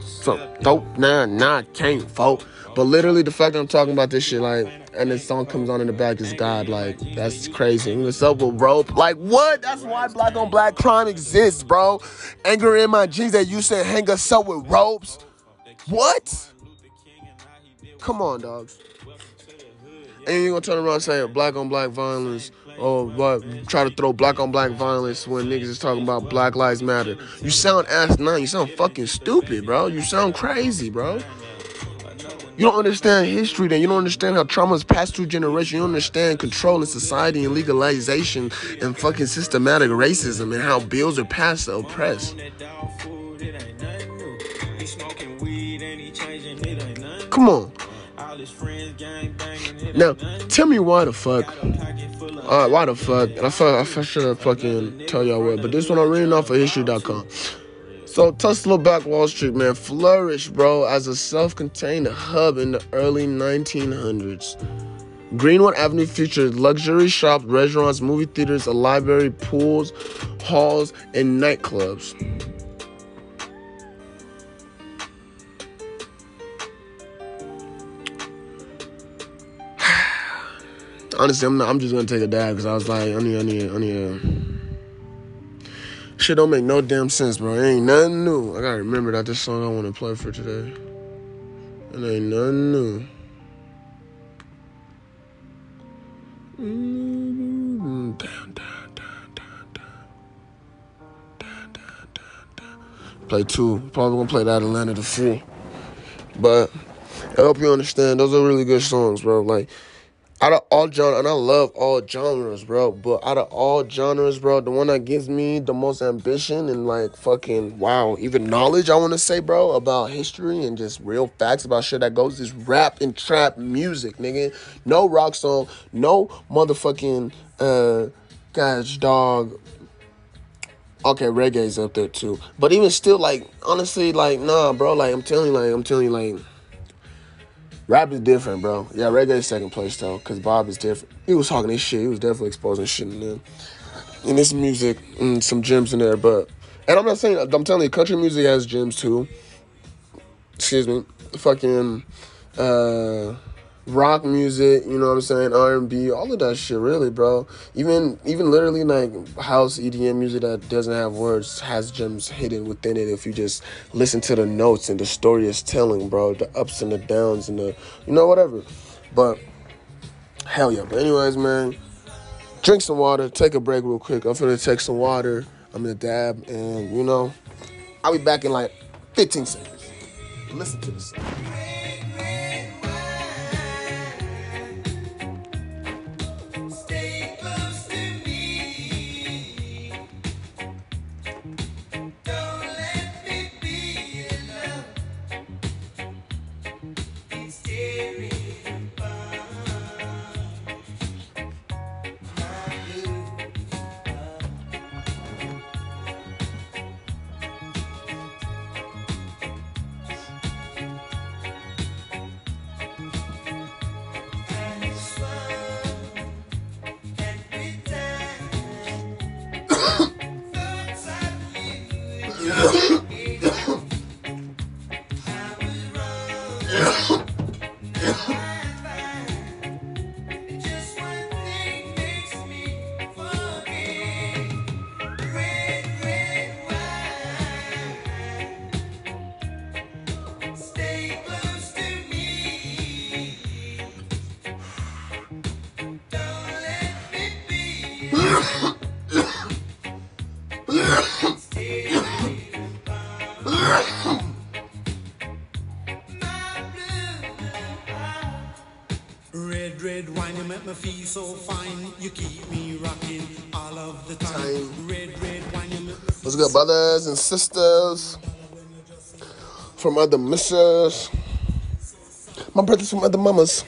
So dope, nah, nah, can't vote. But literally, the fact that I'm talking about this shit, like, and this song comes on in the back is God, like, that's crazy. What's up with rope? Like, what? That's why black on black crime exists, bro. Anger in my genes that you said hang us up with ropes. What? Come on, dogs. And you're gonna turn around and say black on black violence or what, try to throw black on black violence when niggas is talking about Black Lives Matter. You sound ass nine. You sound fucking stupid, bro. You sound crazy, bro. You don't understand history, then you don't understand how trauma is passed through generations. You don't understand control in society and legalization and fucking systematic racism and how bills are passed to oppress. Come on. Now, tell me why the fuck. Alright, why the fuck? And I, fuck, I should have fucking tell y'all what, but this one I'm reading off of history.com. So Tulsa Black Wall Street, man, flourished, bro, as a self-contained hub in the early 1900s. Greenwood Avenue featured luxury shops, restaurants, movie theaters, a library, pools, halls, and nightclubs. Honestly, I'm not. I'm just gonna take a dab because I was like, I need, I need, I need. Shit don't make no damn sense, bro. It ain't nothing new. I gotta remember that this song I want to play for today. It ain't nothing new. Down, down, down. Play two. Probably gonna play that Atlanta the free. But I hope you understand. Those are really good songs, bro. Like out of all genres, and I love all genres, bro. But out of all genres, bro, the one that gives me the most ambition and like fucking wow, even knowledge, I want to say, bro, about history and just real facts about shit that goes is rap and trap music, nigga. No rock song, no motherfucking uh, gosh, dog. Okay, reggae's up there too, but even still, like honestly, like nah, bro. Like I'm telling you, like I'm telling you, like. Rap is different, bro. Yeah, reggae is second place though, cause Bob is different. He was talking this shit. He was definitely exposing shit in there. And this music, and some gems in there, but and I'm not saying I'm telling you, country music has gems too. Excuse me, fucking uh, rock music. You know what I'm saying? R and B, all of that shit, really, bro. Even even literally like house EDM music that doesn't have words has gems hidden within it. If you just listen to the notes and the story is telling, bro, the ups and the downs and the you know whatever. But Hell yeah. But anyways, man, drink some water, take a break real quick. I'm gonna take some water. I'm gonna dab, and you know, I'll be back in like 15 seconds. Listen to this. Red, so fine. You keep me rocking all of the time. Red, red wine, you make me What's good, brothers and sisters from other misses? My brothers from other mamas.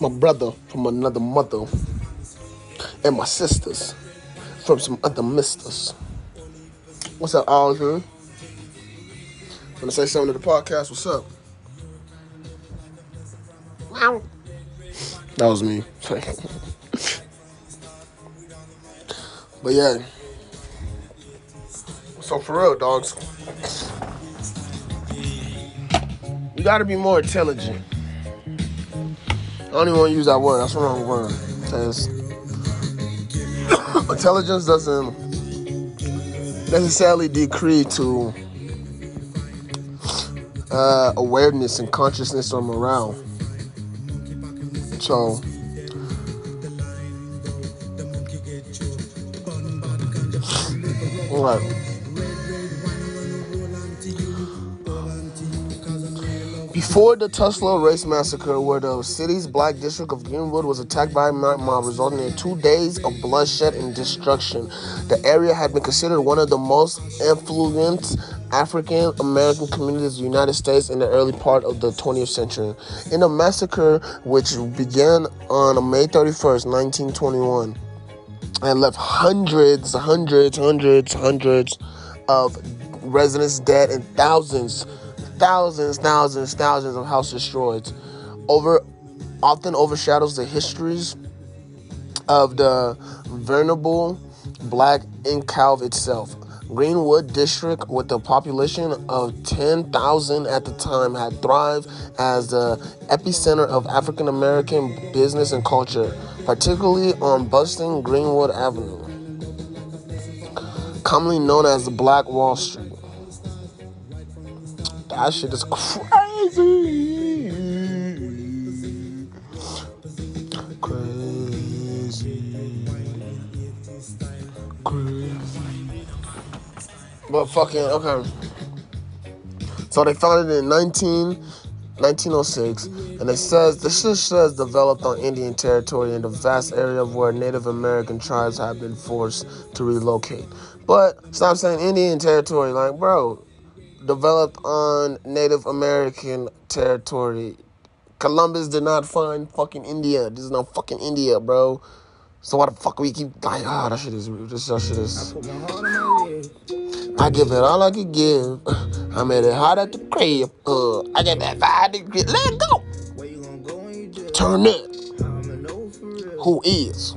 My brother from another mother. And my sisters from some other misters. What's up, Aldrin? Wanna say something to the podcast? What's up? That was me. but yeah. So for real, dogs. You gotta be more intelligent. I don't even want to use that word. That's the wrong word. Intelligence doesn't necessarily decree to uh, awareness and consciousness or morale. So, right. Before the Tulsa race massacre, where the city's black district of Greenwood was attacked by a mob, resulting in two days of bloodshed and destruction, the area had been considered one of the most affluent African American communities in the United States in the early part of the 20th century. In a massacre, which began on May 31st, 1921, and left hundreds, hundreds, hundreds, hundreds of residents dead and thousands, thousands, thousands, thousands of houses destroyed. Over often overshadows the histories of the venerable black enclave itself. Greenwood District, with a population of 10,000 at the time, had thrived as the epicenter of African American business and culture, particularly on bustling Greenwood Avenue, commonly known as the Black Wall Street. That shit is crazy. Crazy. But fucking, okay. So they founded it in 19, 1906, and it says, this says developed on Indian territory in the vast area of where Native American tribes have been forced to relocate. But stop saying Indian territory, like, bro, developed on Native American territory. Columbus did not find fucking India. This is no fucking India, bro. So why the fuck we keep like, ah, that shit is, this that shit is. I give it all I can give. I made it hard at the crib. Uh, I get that five degree. Let go. Turn up. Who is?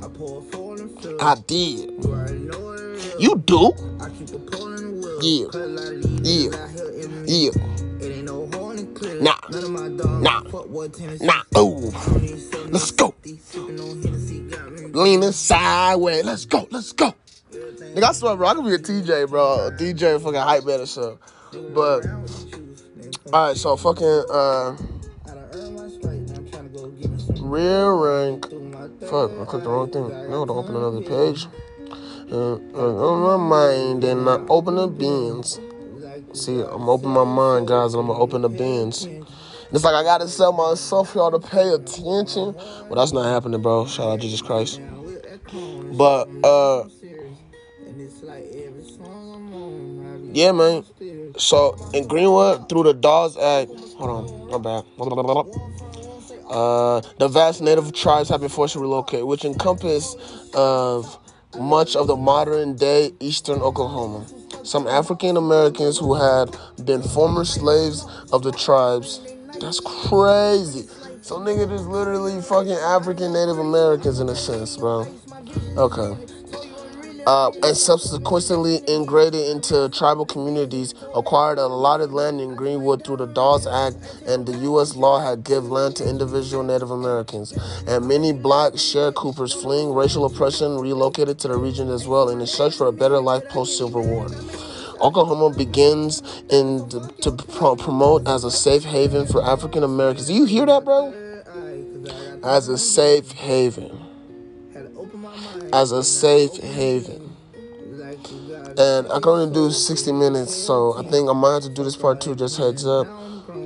I did. You do? Yeah. Yeah. Yeah. Nah. Nah. Nah. Oh. Let's go. Leaning sideways. Let's go. Let's go. Nigga, I swear, bro, I could be a TJ, bro. A DJ fucking hype better so. But alright, so fucking uh rear rank. Fuck, I clicked the wrong thing. No, to open another page. Uh, uh, on my mind and I open the bins. See, I'm open my mind, guys, and I'm gonna open the bins. It's like I gotta sell myself for y'all to pay attention. Well, that's not happening, bro. Shout out to Jesus Christ. But uh, yeah, man. So in Greenwood, through the Dawes Act, hold on, my bad. Uh, the vast native tribes have been forced to relocate, which encompass of much of the modern day eastern Oklahoma. Some African Americans who had been former slaves of the tribes. That's crazy. So nigga, just literally fucking African Native Americans in a sense, bro. Okay. Uh, and subsequently integrated into tribal communities, acquired a allotted land in Greenwood through the Dawes Act, and the U.S. law had given land to individual Native Americans. And many black sharecroppers fleeing racial oppression relocated to the region as well in a search for a better life post-Civil War. Oklahoma begins in to, to pro- promote as a safe haven for African Americans. Do you hear that, bro? As a safe haven as a safe haven. And I can only do 60 minutes, so I think I might have to do this part two, just heads up.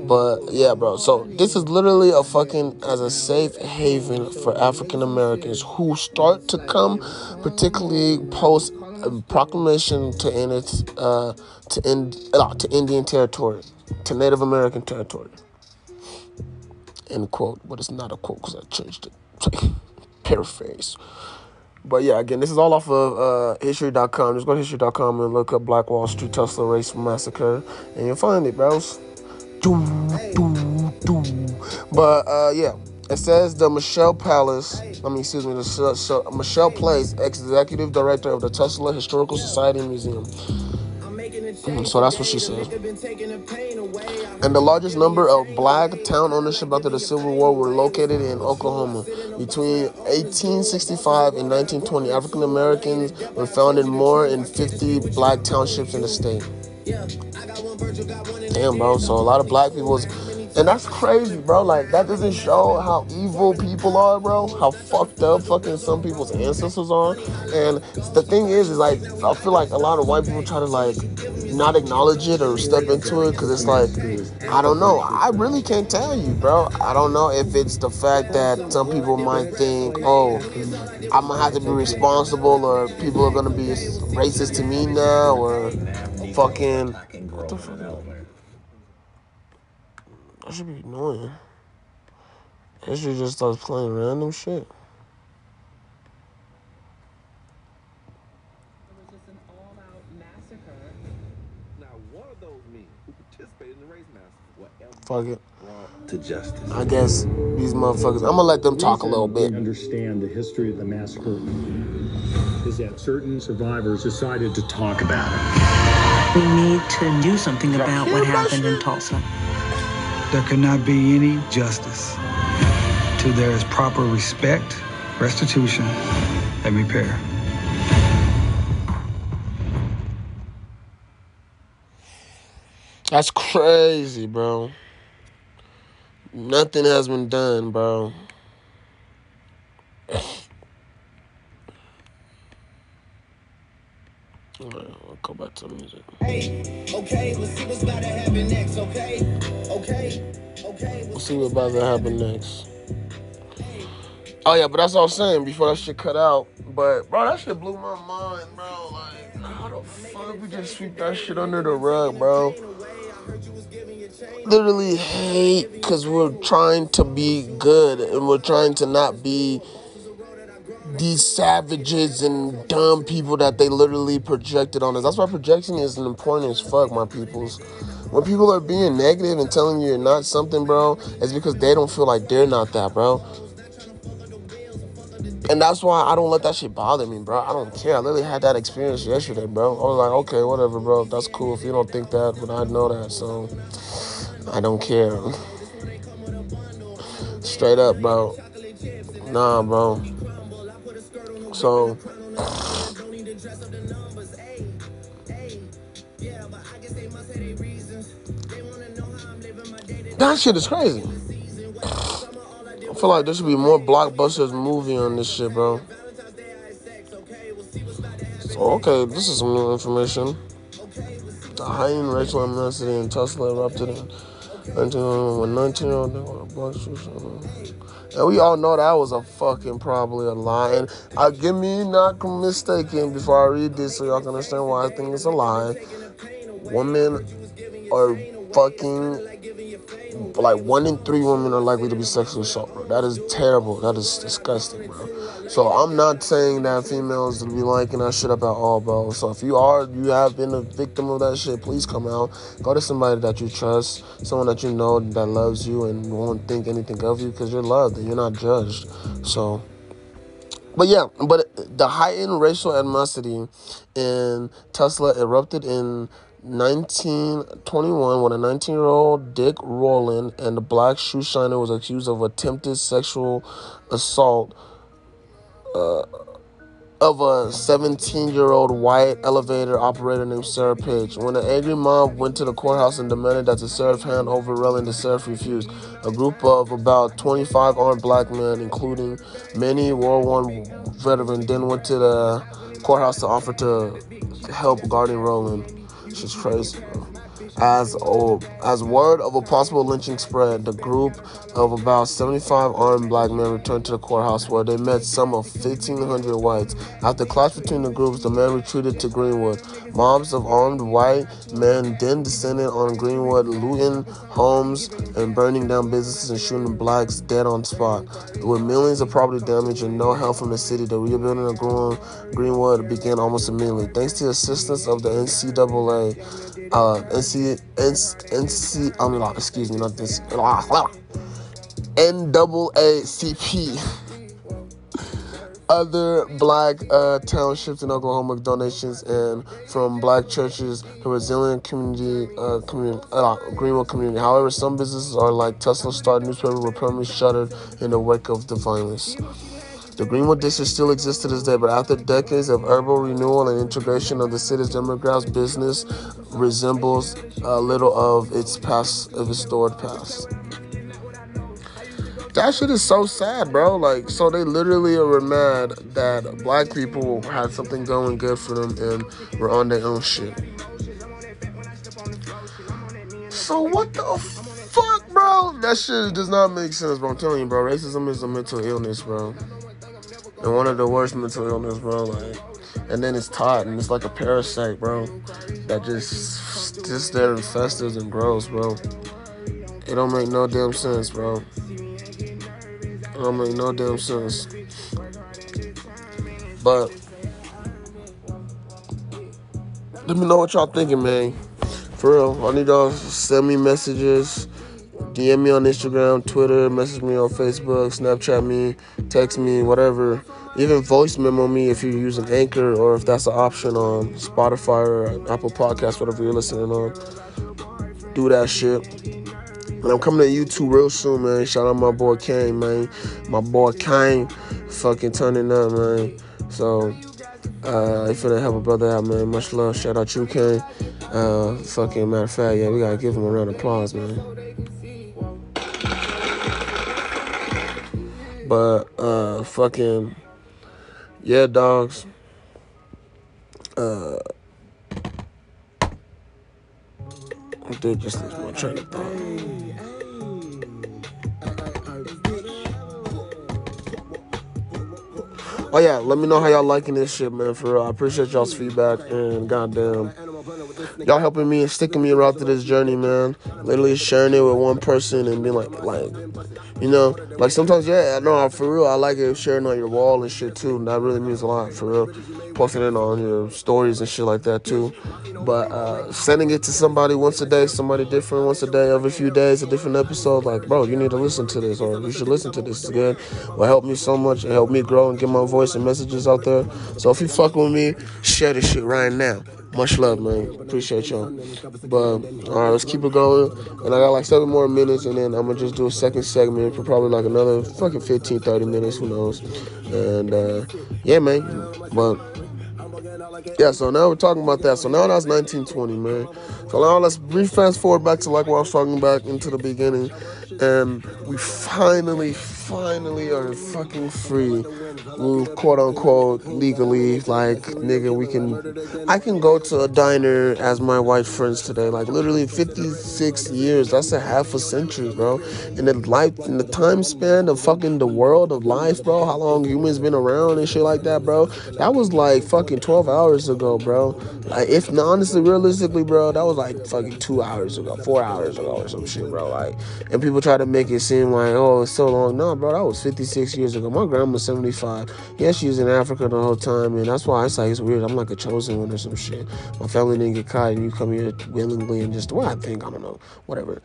But yeah, bro. So this is literally a fucking as a safe haven for African Americans who start to come, particularly post proclamation to end its uh, to end uh, to Indian territory, to Native American territory. End quote. But it's not a quote because I changed it. Paraphrase. But yeah, again, this is all off of uh, history.com. Just go to history.com and look up Black Wall Street Tulsa Race Massacre, and you'll find it, bros. Doo. But uh, yeah, it says the Michelle Palace. I mean, excuse me, the Michelle Place, executive director of the Tulsa Historical Society Museum. So that's what she said. And the largest number of black town ownership after the Civil War were located in Oklahoma. Between 1865 and 1920, African Americans were found in more than 50 black townships in the state. Damn, bro. So a lot of black people was, and that's crazy, bro. Like that doesn't show how evil people are, bro. How fucked up fucking some people's ancestors are. And the thing is, is like I feel like a lot of white people try to like not acknowledge it or step into it because it's like I don't know. I really can't tell you, bro. I don't know if it's the fact that some people might think, oh, I'm gonna have to be responsible, or people are gonna be racist to me now, or fucking what the fuck? That should be annoying. It should just start playing random shit. Now, one of those men who participated in the race massacre will ever Fuck it. to justice. I guess these motherfuckers. I'm gonna let them talk a little bit. understand the history of the massacre is that certain survivors decided to talk about it. We need to do something about what happened in Tulsa. There cannot be any justice till there is proper respect, restitution, and repair. That's crazy, bro. Nothing has been done, bro. Alright, I'll go back to the music. Okay, let's see what's about to happen next, okay? Okay, okay. We'll see what about to happen next. Oh yeah, but that's what I was saying before that shit cut out. But bro, that shit blew my mind, bro. Like, how the fuck we just sweep that shit under the rug, bro? Literally hate because we're trying to be good and we're trying to not be these savages and dumb people that they literally projected on us. That's why projection is important as fuck, my peoples. When people are being negative and telling you you're not something, bro, it's because they don't feel like they're not that, bro. And that's why I don't let that shit bother me, bro. I don't care. I literally had that experience yesterday, bro. I was like, okay, whatever, bro. That's cool if you don't think that, but I know that, so I don't care. Straight up, bro. Nah, bro. So that shit is crazy. I feel like there should be more blockbusters movie on this shit, bro. So, okay, this is some new information. The heightened racial animosity in Tulsa erupted in 19 when 19 year old black and we all know that was a fucking probably a lie. And uh, give me not mistaken before I read this so y'all can understand why I think it's a lie. Women are fucking like one in three women are likely to be sexually assaulted, bro. That is terrible. That is disgusting, bro. So I'm not saying that females will be liking that shit up at all, bro. So if you are, you have been a victim of that shit, please come out. Go to somebody that you trust, someone that you know that loves you and won't think anything of you because you're loved and you're not judged. So. But yeah, but the heightened racial animosity in Tulsa erupted in 1921 when a 19 year old Dick Rowland and the black shoe shiner was accused of attempted sexual assault uh, of a 17 year old white elevator operator named Sarah Page. When an angry mob went to the courthouse and demanded that the sheriff hand over Rowland, the sheriff refused. A group of about 25 armed black men, including many World War I veterans, then went to the courthouse to offer to help guarding Rowland. She's crazy, bro. As oh, as word of a possible lynching spread, the group of about 75 armed black men returned to the courthouse where they met some of 1,500 whites. After clash between the groups, the men retreated to Greenwood. Mobs of armed white men then descended on Greenwood, looting homes and burning down businesses and shooting blacks dead on spot. With millions of property damage and no help from the city, the rebuilding of Greenwood began almost immediately. Thanks to the assistance of the NCAA, uh, NC, NC, I mean, excuse me, not this, NAACP. Other black uh, townships in Oklahoma donations and from black churches, the resilient community, uh, community uh, Greenwood community. However, some businesses are like Tulsa Star newspaper were permanently shuttered in the wake of the violence. The Greenwood District still exists to this day, but after decades of urban renewal and integration of the city's demographics, business resembles a little of its past, of its stored past. That shit is so sad, bro. Like, so they literally were mad that black people had something going good for them and were on their own shit. So what the fuck, bro? That shit does not make sense, bro. I'm telling you, bro. Racism is a mental illness, bro. And one of the worst mental illness, bro. Like, and then it's taught, and it's like a parasite, bro, that just just there and festers and grows, bro. It don't make no damn sense, bro. It don't make no damn sense. But let me know what y'all thinking, man. For real, I need y'all send me messages, DM me on Instagram, Twitter, message me on Facebook, Snapchat me, text me, whatever. Even voice memo me if you're using Anchor or if that's an option on Spotify or Apple Podcasts, whatever you're listening on. Do that shit. And I'm coming to YouTube real soon, man. Shout out my boy Kane, man. My boy Kane fucking turning up, man. So, uh, if finna help a brother out, man. Much love. Shout out you, Kane. Uh, fucking matter of fact, yeah, we gotta give him a round of applause, man. But, uh, fucking, yeah, dogs. Uh, I did just lose my train of thought. Oh yeah, let me know how y'all liking this shit, man. For real, I appreciate y'all's feedback and goddamn, y'all helping me and sticking me around through this journey, man. Literally sharing it with one person and being like, like, you know, like sometimes, yeah, I know for real, I like it sharing on your wall and shit too. That really means a lot for real. Posting it on your stories and shit like that too. But uh, sending it to somebody once a day, somebody different once a day, every few days, a different episode. Like, bro, you need to listen to this, or you should listen to this. Good. Will help me so much and help me grow and get my voice and messages out there. So if you fuck with me, share this shit right now. Much love, man. Appreciate y'all. But all right, let's keep it going. And I got like seven more minutes, and then I'm gonna just do a second segment for probably like another fucking 15, 30 minutes. Who knows? And uh, yeah, man. But yeah, so now we're talking about that. So now that's 1920, man. So now let's brief fast forward back to like what I was talking about into the beginning. and we finally, finally are fucking free. Mm, Quote unquote legally, like nigga, we can. I can go to a diner as my white friends today. Like literally 56 years. That's a half a century, bro. In the life, in the time span of fucking the world of life, bro. How long humans been around and shit like that, bro. That was like fucking 12 hours ago, bro. Like if honestly, realistically, bro, that was like fucking two hours ago, four hours ago, or some shit, bro. Like, and people try to make it seem like, oh, it's so long. No, bro, that was 56 years ago. My grandma's 75. Yeah, she was in Africa the whole time, and that's why it's like it's weird. I'm like a chosen one or some shit. My family didn't get caught, and you come here willingly and just what I think, I don't know, whatever.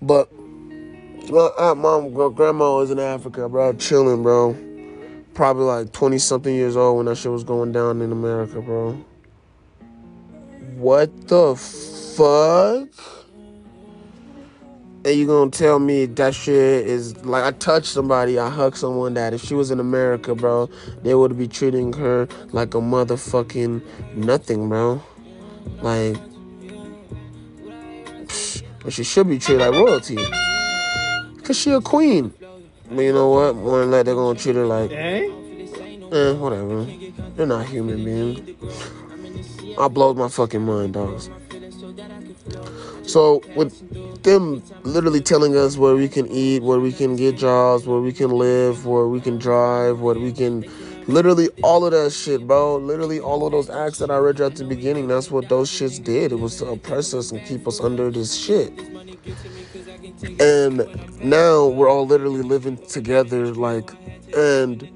But my mom, grandma was in Africa, bro, chilling, bro. Probably like 20 something years old when that shit was going down in America, bro. What the fuck? And you gonna tell me that shit is like I touched somebody, I hugged someone that if she was in America, bro, they would be treating her like a motherfucking nothing, bro. Like, psh, but she should be treated like royalty. Cause she a queen. But you know what? More than that, they're gonna treat her like, eh, whatever. They're not human beings. I blows my fucking mind, dogs. So with them literally telling us where we can eat, where we can get jobs, where we can live, where we can drive, where we can literally all of that shit, bro. Literally all of those acts that I read you at the beginning, that's what those shits did. It was to oppress us and keep us under this shit. And now we're all literally living together, like, and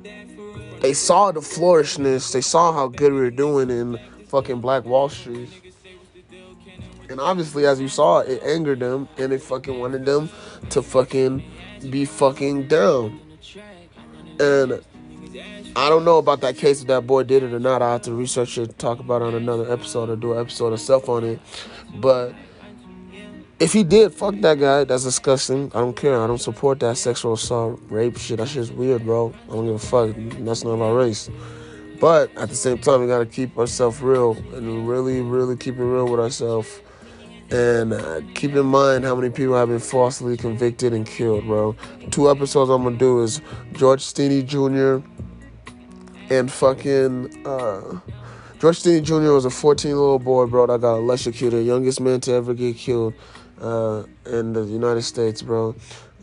they saw the flourishness, they saw how good we were doing in fucking Black Wall Street. And obviously, as you saw, it angered them and it fucking wanted them to fucking be fucking down. And I don't know about that case if that boy did it or not. I have to research it, talk about it on another episode or do an episode itself on it. But if he did, fuck that guy. That's disgusting. I don't care. I don't support that sexual assault, rape shit. That shit's weird, bro. I don't give a fuck. That's not our race. But at the same time, we gotta keep ourselves real and really, really keep it real with ourselves. And uh, keep in mind how many people have been falsely convicted and killed, bro. Two episodes I'm gonna do is George Stinney Jr. and fucking uh, George Stinney Jr. was a 14 year old boy, bro, that got electrocuted, youngest man to ever get killed uh, in the United States, bro.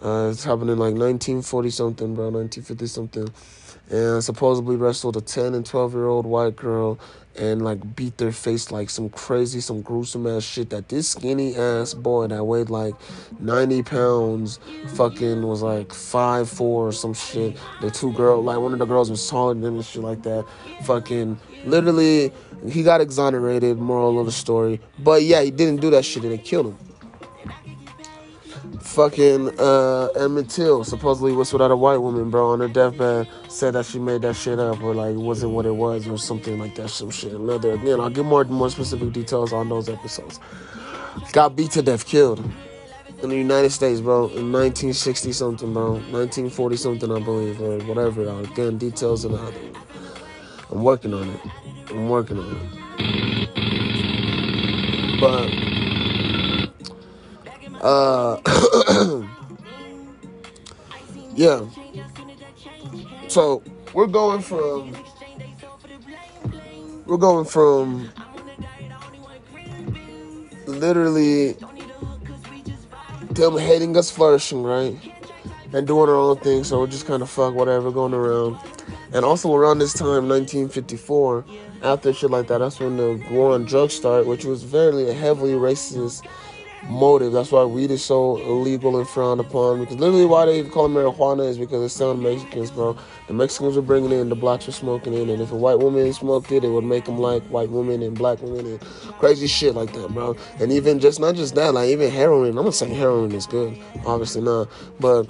Uh, it's happened in like 1940 something, bro, 1950 something. And supposedly wrestled a 10 and 12 year old white girl and like beat their face like some crazy, some gruesome ass shit that this skinny ass boy that weighed like 90 pounds fucking was like five four or some shit. The two girl, like one of the girls was taller than him and shit like that. Fucking literally, he got exonerated, moral of the story. But yeah, he didn't do that shit and they killed him fucking uh, Emmett Till supposedly whistled at a white woman, bro, on her deathbed. Said that she made that shit up, or like wasn't what it was, or something like that. Some shit. Another again, I'll give more more specific details on those episodes. Got beat to death, killed in the United States, bro, in 1960 something, bro, 1940 something, I believe, or whatever. Again, details in the other. I'm working on it. I'm working on it. But uh, yeah. So we're going from we're going from literally them hating us flourishing, right? And doing our own thing, so we're just kind of fuck whatever going around. And also around this time, 1954, after shit like that, that's when the war on drugs started, which was very heavily racist motive. That's why weed is so illegal and frowned upon. Because literally, why they call it marijuana is because it's selling Mexicans, bro. The Mexicans were bringing it in, the blacks were smoking it, and if a white woman smoked it, it would make them like white women and black women and crazy shit like that, bro. And even just not just that, like even heroin. I'm not saying heroin is good, obviously not, but.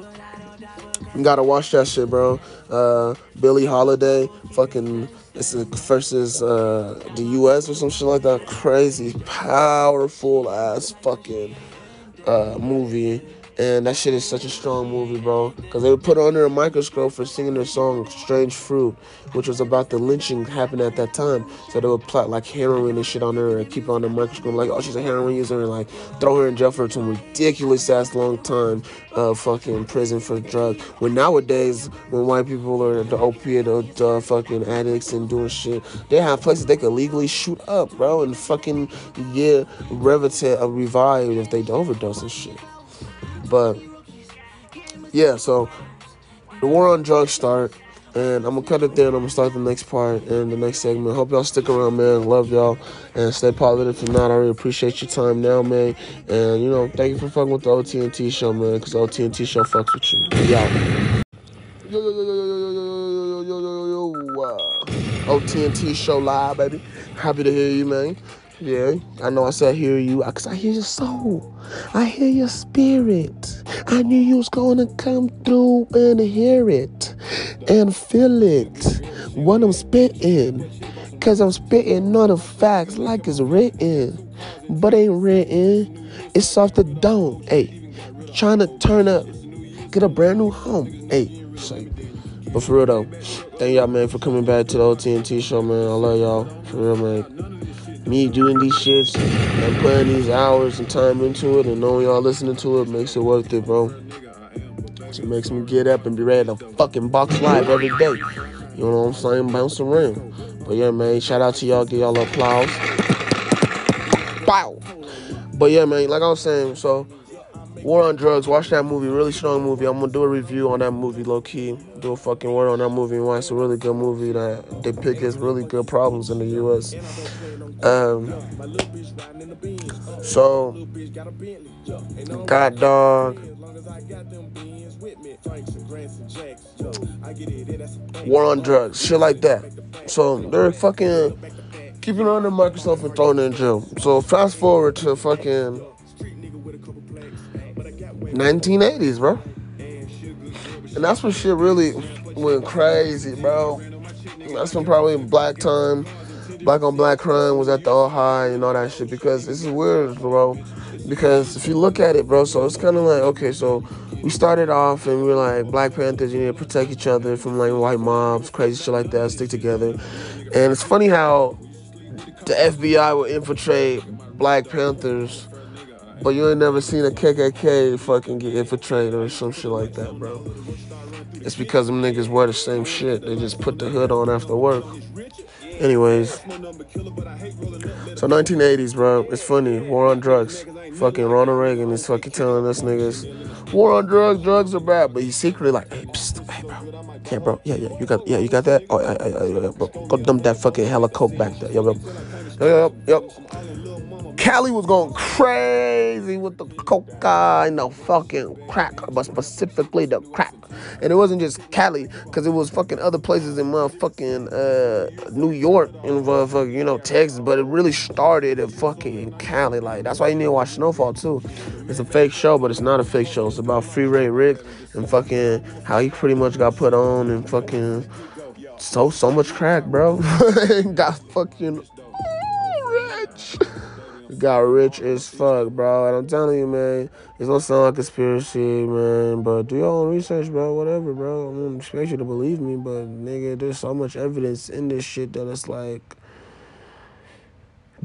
You gotta watch that shit, bro. Uh, Billie Holiday, fucking it's the versus uh, the U.S. or some shit like that. Crazy, powerful ass fucking uh, movie. And that shit is such a strong movie, bro. Because they were put under a microscope for singing their song Strange Fruit, which was about the lynching happening at that time. So they would plot like heroin and shit on her and keep her on the microscope, like, oh, she's a heroin user, and like throw her in jail for some ridiculous ass long time, uh, fucking prison for drugs. When nowadays, when white people are the opiate the fucking addicts and doing shit, they have places they could legally shoot up, bro, and fucking get revitate, uh, revived if they overdose and shit. But yeah, so the war on drugs start, and I'm gonna cut it there. and I'm gonna start the next part and the next segment. Hope y'all stick around, man. Love y'all and stay positive. If not, I really appreciate your time now, man. And you know, thank you for fucking with the OTNT show, man. Because OTNT show fucks with you. Yo. Yo, yo, yo, yo, yo, yo, yo, yo, yo, yo, yo, yo, uh, OTNT show live, baby. Happy to hear you, man. Yeah, I know I said hear you because I hear your soul. I hear your spirit. I knew you was going to come through and hear it and feel it when I'm spitting. Because I'm spitting not the facts like it's written, but ain't written. It's off the dome, hey. Trying to turn up, get a brand new home, hey. But for real though, thank y'all, man, for coming back to the OTNT show, man. I love y'all. For real, man me doing these shits and putting these hours and time into it and knowing y'all listening to it makes it worth it, bro. It makes me get up and be ready to fucking box live every day. You know what I'm saying? Bounce around. But yeah, man, shout out to y'all. Give y'all applause. Wow. But yeah, man, like I was saying, so War on Drugs, watch that movie, really strong movie. I'm gonna do a review on that movie, low key. Do a fucking word on that movie why it's a really good movie that depicts really good problems in the US. Um, so, God Dog, War on Drugs, shit like that. So they're fucking keeping on the Microsoft and throwing in jail. So fast forward to fucking 1980s, bro. And that's when shit really went crazy, bro. That's when probably black time black on black crime was at the all high and all that shit because this is weird, bro. Because if you look at it, bro, so it's kind of like okay, so we started off and we are like Black Panthers, you need to protect each other from like white mobs, crazy shit like that, stick together. And it's funny how the FBI will infiltrate Black Panthers, but you ain't never seen a KKK fucking get infiltrated or some shit like that, bro. It's because them niggas wear the same shit. They just put the hood on after work. Anyways, so 1980s, bro. It's funny. War on drugs. Fucking Ronald Reagan is fucking telling us niggas, war on drugs. Drugs are bad, but he's secretly like, hey, psst, hey, bro. Yeah, bro. Yeah, yeah. You got, yeah, you got that. Oh, yeah, yeah, yeah, bro. Go dump that fucking hella coke back there. Yo, bro. Yep, yep. Cali was going crazy with the coca and the fucking crack, but specifically the crack. And it wasn't just Cali, because it was fucking other places in motherfucking uh, New York and motherfucking, you know, Texas. But it really started in fucking Cali. Like, that's why you need to watch Snowfall, too. It's a fake show, but it's not a fake show. It's about Freeway Rick and fucking how he pretty much got put on and fucking so, so much crack, bro. And got fucking rich got rich as fuck, bro. And I'm telling you, man, it's gonna sound like conspiracy, man. But do your own research, bro. Whatever, bro. I don't expect you to believe me, but nigga, there's so much evidence in this shit that it's like.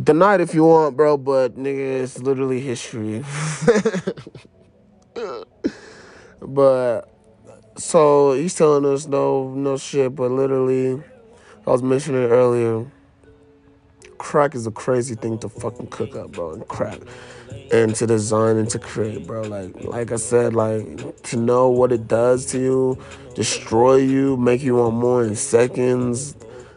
Deny it if you want, bro, but nigga, it's literally history. but so he's telling us no, no shit, but literally, I was mentioning earlier crack is a crazy thing to fucking cook up, bro, and crack and to design and to create, bro. Like like I said, like to know what it does to you, destroy you, make you want more in seconds,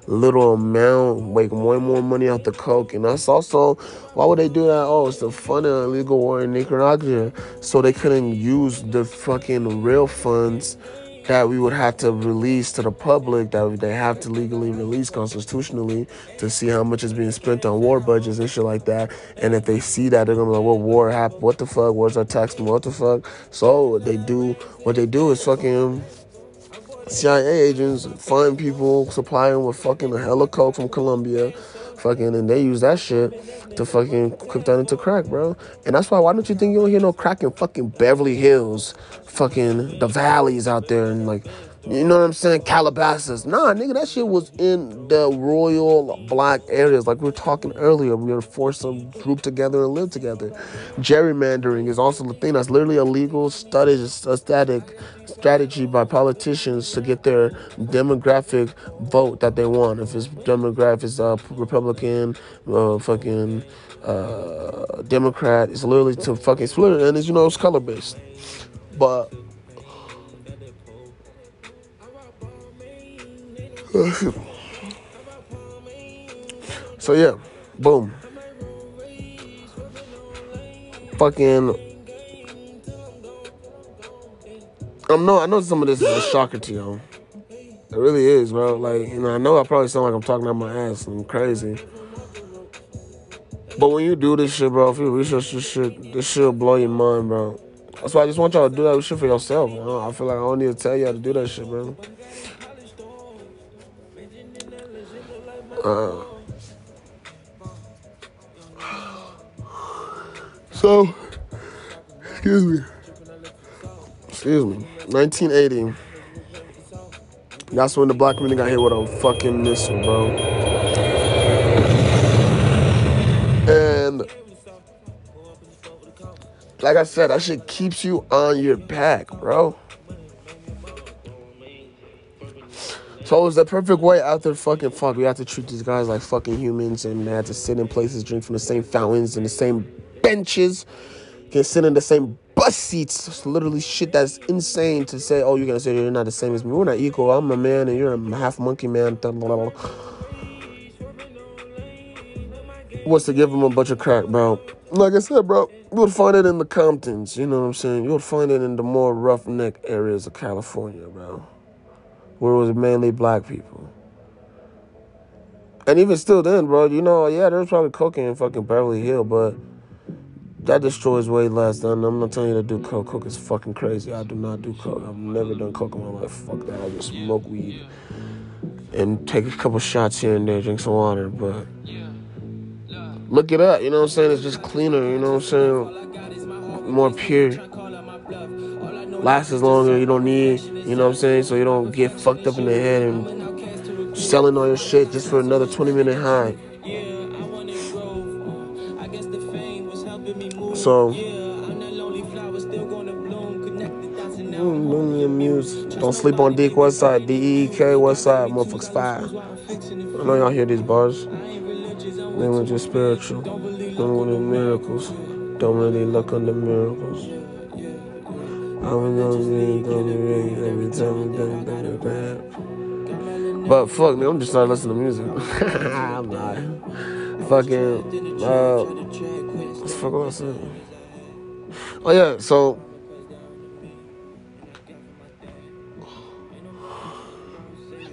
little amount, make way more money off the coke. And that's also why would they do that? Oh, it's to fund an illegal war in Nicaragua. So they couldn't use the fucking real funds that we would have to release to the public that they have to legally release constitutionally to see how much is being spent on war budgets and shit like that. And if they see that, they're gonna be like, "What war happened? What the fuck? Where's our tax? What the fuck?" So they do, what they do is fucking CIA agents find people, supply them with fucking a hella coke from Colombia, fucking, and they use that shit to fucking cook that into crack, bro. And that's why, why don't you think you don't hear no crack in fucking Beverly Hills, fucking the valleys out there, and like, you know what I'm saying? Calabasas. Nah, nigga, that shit was in the royal black areas. Like we were talking earlier, we were forced to group together and live together. Gerrymandering is also the thing that's literally a legal study, a static strategy by politicians to get their demographic vote that they want. If it's demographic, it's uh, Republican, uh, fucking uh, Democrat. It's literally to fucking split it, and it's you know it's color based. But so yeah, boom. Fucking. I'm no, I know some of this is a shocker to y'all. It really is, bro. Like, you know, I know I probably sound like I'm talking out my ass I'm crazy. But when you do this shit, bro, if you research this shit, this shit will blow your mind, bro. That's why I just want y'all to do that shit for yourself. You know? I feel like I don't need to tell y'all to do that shit, bro. So, excuse me. Excuse me. 1980. That's when the black community got hit with a fucking missile, bro. And like I said, that shit keeps you on your back, bro. So it was the perfect way out there fucking fuck. We have to treat these guys like fucking humans and they have to sit in places, drink from the same fountains and the same benches, can sit in the same bus seats. It's literally shit that's insane to say, oh, you're gonna say you're not the same as me. We're not equal. I'm a man and you're a half monkey man. What's to give him a bunch of crack, bro? Like I said, bro, you'll find it in the Comptons, you know what I'm saying? You'll find it in the more roughneck areas of California, bro where it was mainly black people. And even still then, bro, you know, yeah, there's probably cocaine in fucking Beverly Hill, but that destroys way less than I'm not telling you to do coke. Coke is fucking crazy. I do not do coke. I've never done coke in my life. Fuck that. I just smoke weed and take a couple shots here and there, drink some water, but look it up, you know what I'm saying? It's just cleaner, you know what I'm saying? More pure lasts longer. You don't need, you know what I'm saying? So you don't get fucked up in the head and selling all your shit just for another 20 minute high. So. Don't sleep on Deek West Side, D-E-E-K West Side, motherfuckers fire. I know y'all hear these bars. Were just spiritual. Don't want miracles. Don't really look the miracles. But fuck me, I'm just starting listening to music. I'm not. Fucking, uh, what the fuck was I saying? Oh yeah, so.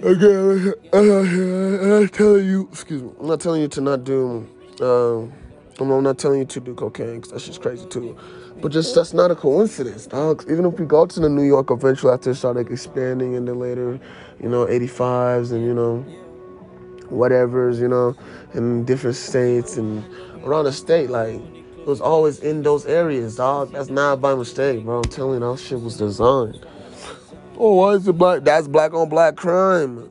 Again, I'm not telling you, excuse me, I'm not telling you to not do, um, I'm not telling you to do cocaine, because that's just crazy too. But just that's not a coincidence, dog. Even if we go to the New York eventually after it started expanding in the later, you know, 85s and, you know, whatever's, you know, in different states and around the state, like, it was always in those areas, dog. That's not by mistake, bro. I'm telling you, that shit was designed. Oh, why is it black? That's black on black crime.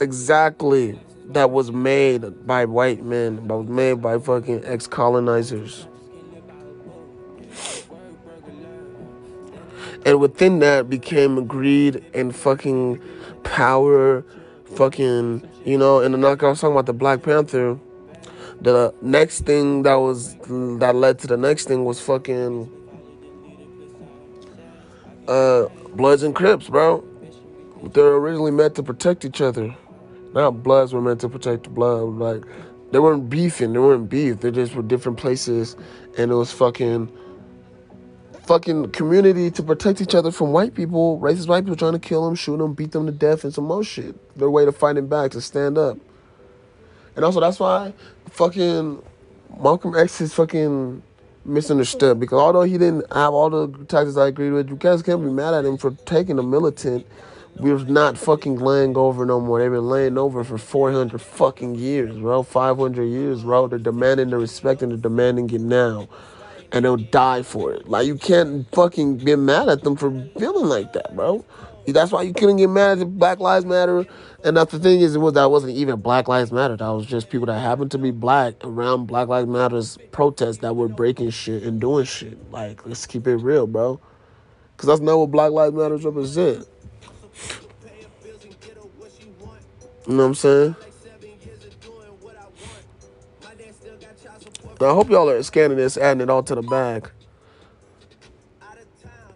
Exactly. That was made by white men. That was made by fucking ex colonizers. And within that became greed and fucking power, fucking, you know, and the like I was talking about the Black Panther, the next thing that was, that led to the next thing was fucking, uh, Bloods and Crips, bro. They're originally meant to protect each other. Not Bloods were meant to protect the blood. Like, they weren't beefing, they weren't beef. They just were different places, and it was fucking fucking community to protect each other from white people, racist white people trying to kill them, shoot them, beat them to death, and some more shit. Their way to fighting back, to stand up. And also, that's why fucking Malcolm X is fucking misunderstood because although he didn't have all the tactics I agreed with, you guys can't be mad at him for taking a militant We're not fucking laying over no more. They've been laying over for 400 fucking years, bro. 500 years, bro. They're demanding the respect and they're demanding it now. And they'll die for it. Like, you can't fucking get mad at them for feeling like that, bro. That's why you couldn't get mad at Black Lives Matter. And that's the thing is, it was that wasn't even Black Lives Matter. That was just people that happened to be black around Black Lives Matter's protests that were breaking shit and doing shit. Like, let's keep it real, bro. Because that's not what Black Lives Matter represent. You know what I'm saying? I hope y'all are scanning this, adding it all to the bag.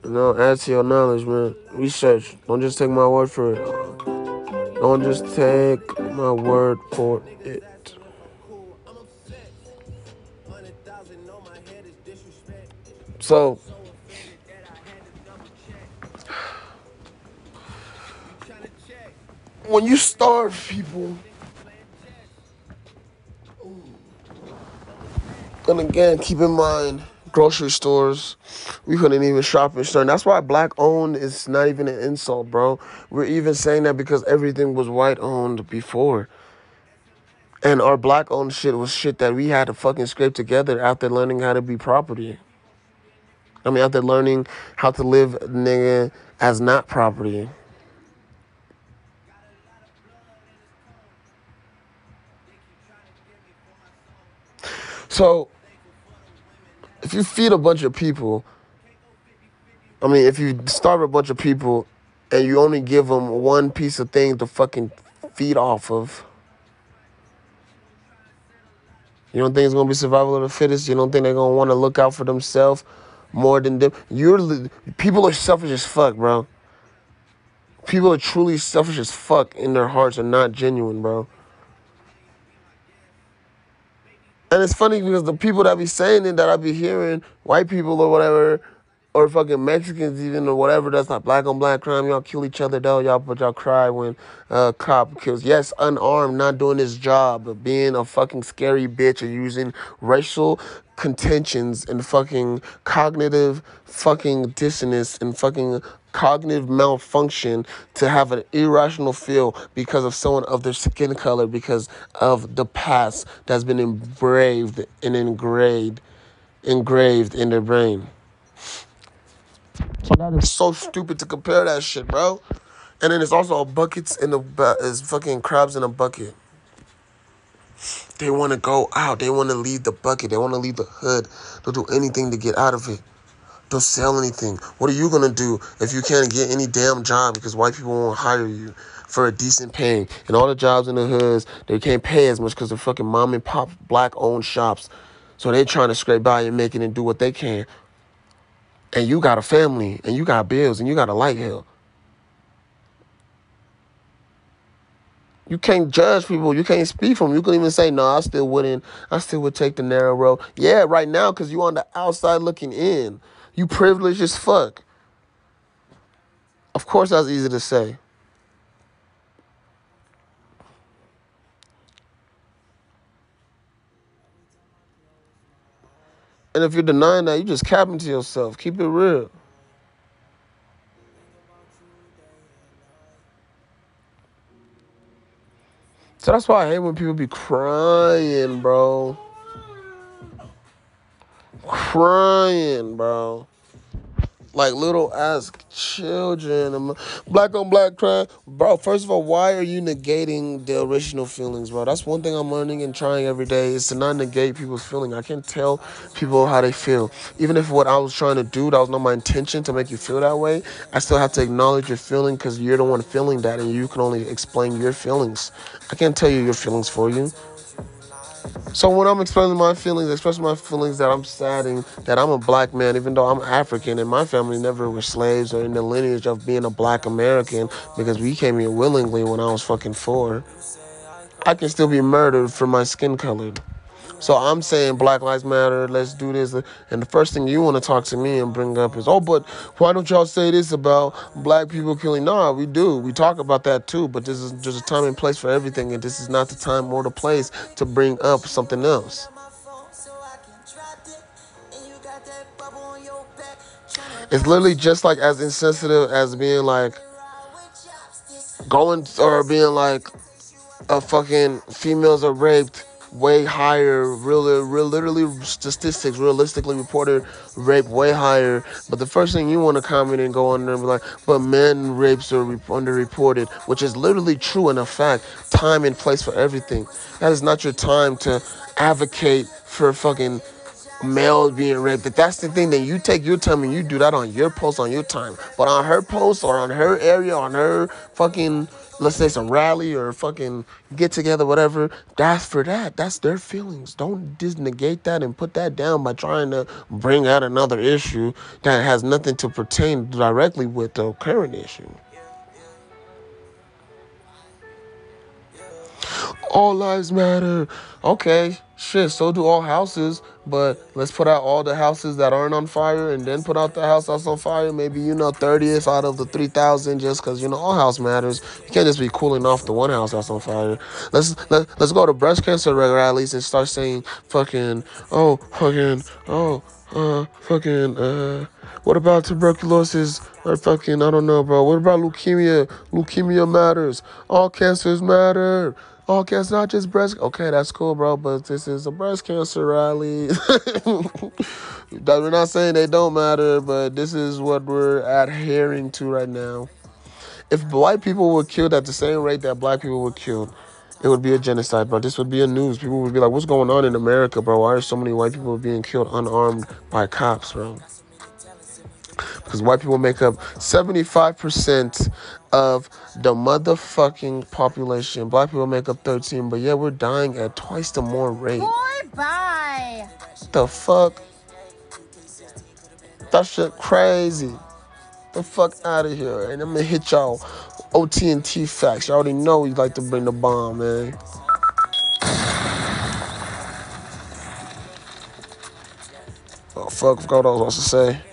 You know, add to your knowledge, man. Research. Don't just take my word for it. Don't just take my word for it. So, when you starve people, and again, keep in mind, grocery stores, we couldn't even shop in certain. That's why black owned is not even an insult, bro. We're even saying that because everything was white owned before. And our black owned shit was shit that we had to fucking scrape together after learning how to be property. I mean, after learning how to live, nigga, as not property. So, if you feed a bunch of people, I mean, if you starve a bunch of people and you only give them one piece of thing to fucking feed off of, you don't think it's gonna be survival of the fittest? You don't think they're gonna want to look out for themselves more than them? You're people are selfish as fuck, bro. People are truly selfish as fuck in their hearts and not genuine, bro. And it's funny because the people that be saying it that I be hearing, white people or whatever, or fucking Mexicans even or whatever, that's not black on black crime. Y'all kill each other though, y'all but y'all cry when a cop kills. Yes, unarmed, not doing his job, but being a fucking scary bitch and using racial contentions and fucking cognitive fucking dissonance and fucking cognitive malfunction to have an irrational feel because of someone of their skin color because of the past that's been engraved and engraved engraved in their brain. So that is so stupid to compare that shit, bro. And then it's also buckets in the bu- is fucking crabs in a bucket. They want to go out. They want to leave the bucket. They want to leave the hood. They'll do anything to get out of it. They'll sell anything. What are you gonna do if you can't get any damn job because white people won't hire you for a decent pay? And all the jobs in the hoods, they can't pay as much because they're fucking mom and pop black owned shops. So they're trying to scrape by and make it and do what they can. And you got a family and you got bills and you got a light hill. You can't judge people. You can't speak for them. You can even say, no, I still wouldn't. I still would take the narrow road. Yeah, right now, because you're on the outside looking in. You privileged as fuck. Of course, that's easy to say. And if you're denying that, you just capping to yourself. Keep it real. So that's why I hate when people be crying, bro. Crying, bro. Like little ass children. Black on black crime. Bro, first of all, why are you negating the original feelings, bro? That's one thing I'm learning and trying every day is to not negate people's feeling. I can't tell people how they feel. Even if what I was trying to do, that was not my intention to make you feel that way, I still have to acknowledge your feeling because you're the one feeling that and you can only explain your feelings. I can't tell you your feelings for you. So when I'm expressing my feelings, expressing my feelings that I'm sad and that I'm a black man, even though I'm African and my family never were slaves or in the lineage of being a black American because we came here willingly when I was fucking four, I can still be murdered for my skin color. So I'm saying Black Lives Matter, let's do this. And the first thing you want to talk to me and bring up is, oh, but why don't y'all say this about black people killing? Nah, we do. We talk about that too, but this is just a time and place for everything. And this is not the time or the place to bring up something else. It's literally just like as insensitive as being like, going or being like a fucking females are raped way higher really real literally statistics realistically reported rape way higher but the first thing you want to comment and go on there and be like but men rapes are re- underreported which is literally true and a fact time and place for everything that is not your time to advocate for fucking males being raped. If that's the thing, then you take your time and you do that on your post on your time. But on her post or on her area, on her fucking, let's say some rally or fucking get together, whatever, that's for that. That's their feelings. Don't disnegate that and put that down by trying to bring out another issue that has nothing to pertain directly with the current issue. All lives matter. Okay, shit, so do all houses. But let's put out all the houses that aren't on fire and then put out the house that's on fire. Maybe, you know, 30th out of the 3,000 just because, you know, all house matters. You can't just be cooling off the one house that's on fire. Let's let, let's go to breast cancer rallies and start saying fucking, oh, fucking, oh, uh, fucking, uh, what about tuberculosis? Or fucking, I don't know, bro. What about leukemia? Leukemia matters. All cancers matter. Oh, All it's not just breast. Okay, that's cool, bro. But this is a breast cancer rally. we're not saying they don't matter, but this is what we're adhering to right now. If white people were killed at the same rate that black people were killed, it would be a genocide, bro. This would be a news. People would be like, "What's going on in America, bro? Why are so many white people being killed unarmed by cops, bro?" Because white people make up 75% of the motherfucking population. Black people make up 13, but yeah, we're dying at twice the more rate. Boy, bye. The fuck? That shit crazy. The fuck out of here. And I'm gonna hit y'all OTNT facts. Y'all already know you like to bring the bomb, man. Oh, fuck, forgot what I was supposed to say.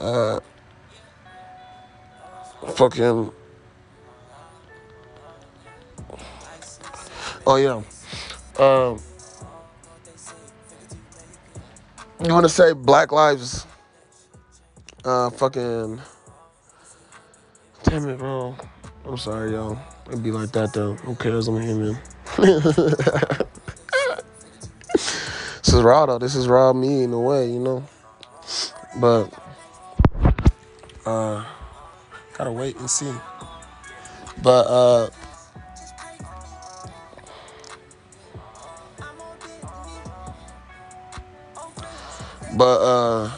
Uh, fucking. Oh yeah. Um, you want to say Black Lives? Uh, fucking. Damn it, bro. I'm sorry, y'all. It'd be like that though. Who cares? I'm a human. this is raw though. This is raw me in a way, you know. But uh, gotta wait and see. But uh, but uh,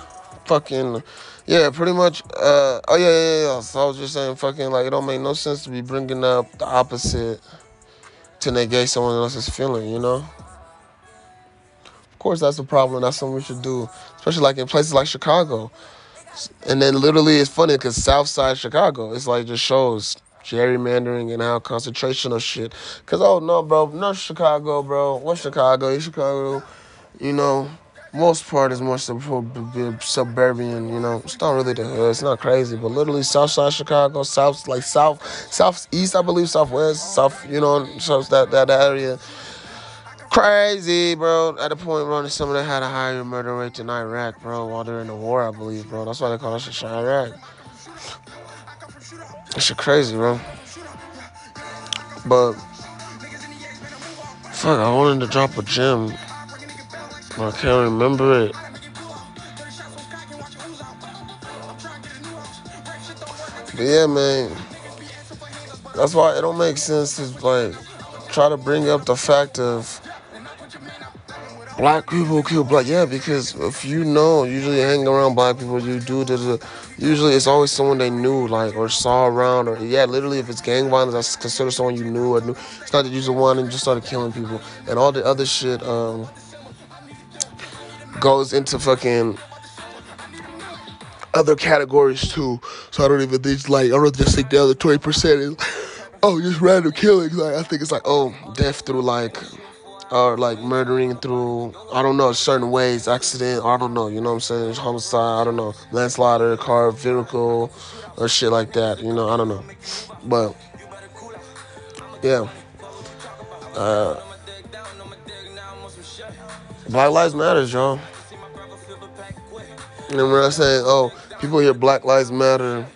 fucking yeah, pretty much. Uh, oh yeah, yeah, yeah. So I was just saying, fucking like it don't make no sense to be bringing up the opposite to negate someone else's feeling, you know. Of course, that's a problem. That's something we should do, especially like in places like Chicago. And then literally it's funny because Southside Chicago, it's like just shows gerrymandering and how concentration of shit. Cause oh no, bro, no Chicago, bro. What Chicago? In Chicago, you know, most part is more sub- suburban. You know, it's not really the hood. It's not crazy, but literally Southside Chicago, South like South, Southeast, I believe, Southwest, South. You know, South that that area. Crazy, bro. At the point, bro, of them had a higher murder rate than Iraq, bro, while they're in the war, I believe, bro. That's why they call that shit Iraq. That shit crazy, bro. But, fuck, I wanted to drop a gem, I can't remember it. But yeah, man. That's why it don't make sense to, like, try to bring up the fact of black people kill black. Yeah, because if you know, usually hang around black people, you do the. Usually, it's always someone they knew, like or saw around, or yeah, literally, if it's gang violence, that's considered someone you knew or knew. It's not that you just one and just started killing people, and all the other shit um, goes into fucking other categories too. So I don't even think like I don't just think the other twenty percent is oh just random killings. Like I think it's like oh death through like or like murdering through I don't know certain ways, accident, I don't know, you know what I'm saying? Homicide, I don't know, manslaughter, car, vehicle, or shit like that, you know, I don't know. But yeah. Uh Black Lives Matters, y'all. And when I say, oh, people hear Black Lives Matter,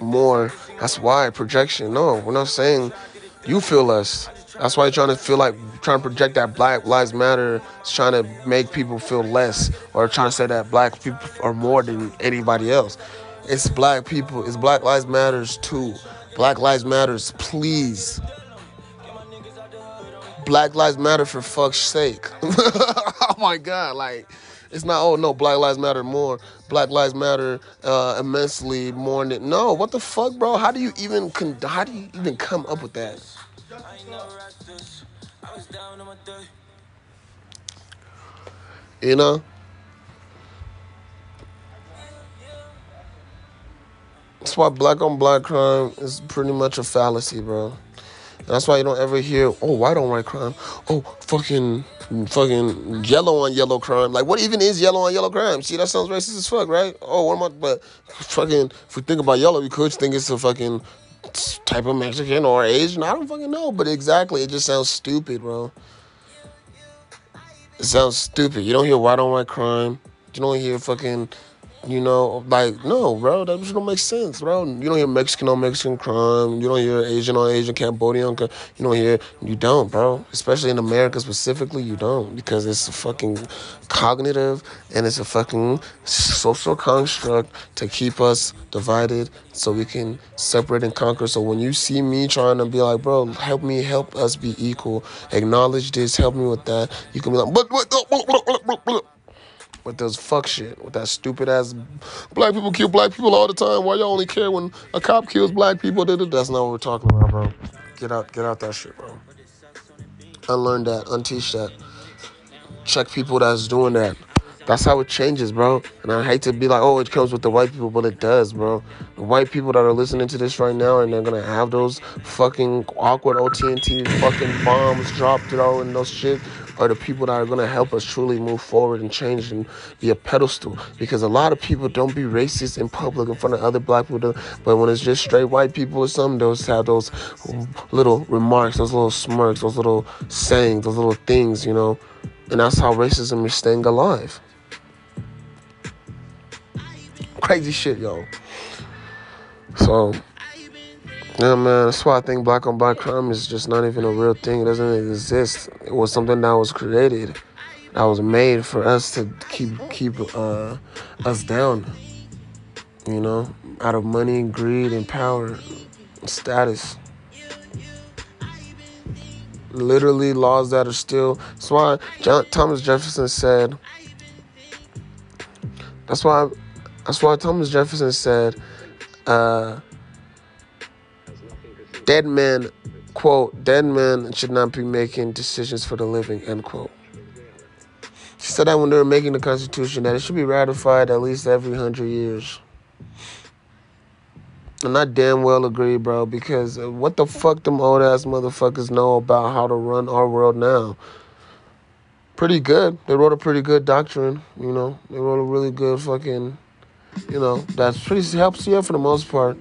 more. That's why projection. No, we're not saying you feel less. That's why you're trying to feel like trying to project that Black Lives Matter is trying to make people feel less, or trying to say that black people are more than anybody else. It's black people. It's Black Lives Matters too. Black Lives Matters, please. Black Lives Matter for fuck's sake. oh my God, like it's not. Oh no, Black Lives Matter more. Black Lives Matter uh, immensely more than no. What the fuck, bro? How do you even con- how do you even come up with that? You know. That's why black on black crime is pretty much a fallacy, bro. That's why you don't ever hear, oh, white on white crime. Oh, fucking, fucking yellow on yellow crime. Like, what even is yellow on yellow crime? See, that sounds racist as fuck, right? Oh, what am I? But fucking, if we think about yellow, we could think it's a fucking type of Mexican or Asian. I don't fucking know. But exactly, it just sounds stupid, bro. It sounds stupid. You don't hear white on white crime. You don't hear fucking you know, like no, bro, that just don't make sense, bro. You don't hear Mexican on Mexican crime. You don't hear Asian on Asian, Cambodian. You don't hear. You don't, bro. Especially in America specifically, you don't because it's a fucking cognitive and it's a fucking social construct to keep us divided so we can separate and conquer. So when you see me trying to be like, bro, help me, help us be equal, acknowledge this, help me with that, you can be like, but what? With those fuck shit, with that stupid ass black people kill black people all the time. Why y'all only care when a cop kills black people? That's not what we're talking about, bro. Get out, get out that shit, bro. Unlearn that, unteach that. Check people that's doing that. That's how it changes, bro. And I hate to be like, oh, it comes with the white people, but it does, bro. The white people that are listening to this right now and they're gonna have those fucking awkward OTNT fucking bombs dropped, you know, and those shit are the people that are going to help us truly move forward and change and be a pedestal. Because a lot of people don't be racist in public in front of other black people, but when it's just straight white people or something, they'll have those little remarks, those little smirks, those little sayings, those little things, you know. And that's how racism is staying alive. Crazy shit, yo. So, yeah, man, that's why I think black on black crime is just not even a real thing. It doesn't exist. It was something that was created, that was made for us to keep keep uh, us down. You know, out of money, greed, and power, status. Literally, laws that are still. That's why John, Thomas Jefferson said. That's why. That's why Thomas Jefferson said. Uh, dead men, quote, dead men should not be making decisions for the living, end quote. She said that when they were making the Constitution, that it should be ratified at least every hundred years. And I damn well agree, bro, because what the fuck them old ass motherfuckers know about how to run our world now? Pretty good. They wrote a pretty good doctrine, you know. They wrote a really good fucking, you know, that's pretty helps you for the most part.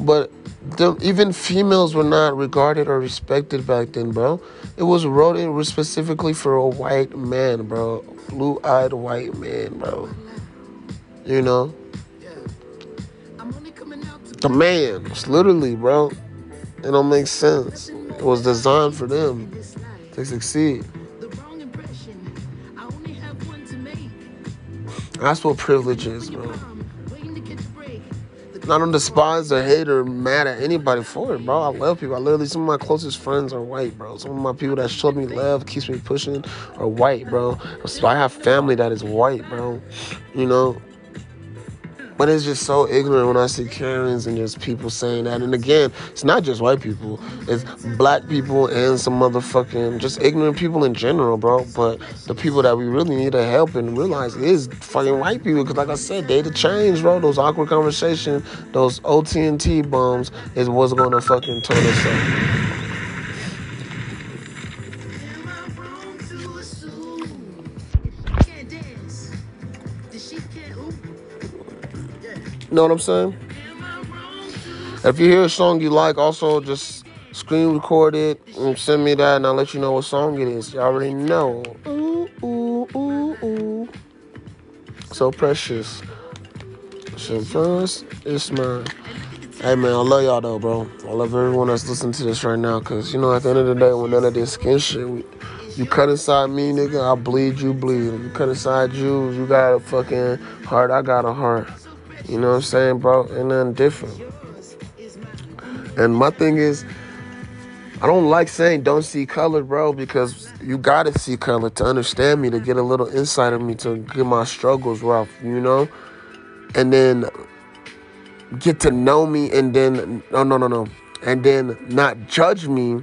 But the, even females were not regarded or respected back then, bro. It was wrote it specifically for a white man, bro. Blue eyed white man, bro. You know? The man. It's literally, bro. It don't make sense. It was designed for them to succeed. That's what privilege is, bro. I don't despise or hate or mad at anybody for it, bro. I love people. I literally some of my closest friends are white, bro. Some of my people that showed me love, keeps me pushing, are white, bro. So I have family that is white, bro. You know, but it's just so ignorant when I see Karens and just people saying that. And again, it's not just white people, it's black people and some motherfucking just ignorant people in general, bro. But the people that we really need to help and realize is fucking white people. Because, like I said, they the change, bro. Those awkward conversations, those OTNT bombs is what's going to fucking turn us up. Know what I'm saying? If you hear a song you like, also just screen record it and send me that, and I'll let you know what song it is. You already know. Ooh, ooh, ooh, ooh. So precious. So first, it's mine. Hey man, I love y'all though, bro. I love everyone that's listening to this right now, cause you know at the end of the day, when none of this skin shit, we, you cut inside me, nigga, I bleed, you bleed. You cut inside you, you got a fucking heart, I got a heart. You know what I'm saying, bro? Ain't nothing different. And my thing is, I don't like saying don't see color, bro, because you gotta see color to understand me, to get a little insight of me, to get my struggles rough, you know? And then get to know me and then no no no no. And then not judge me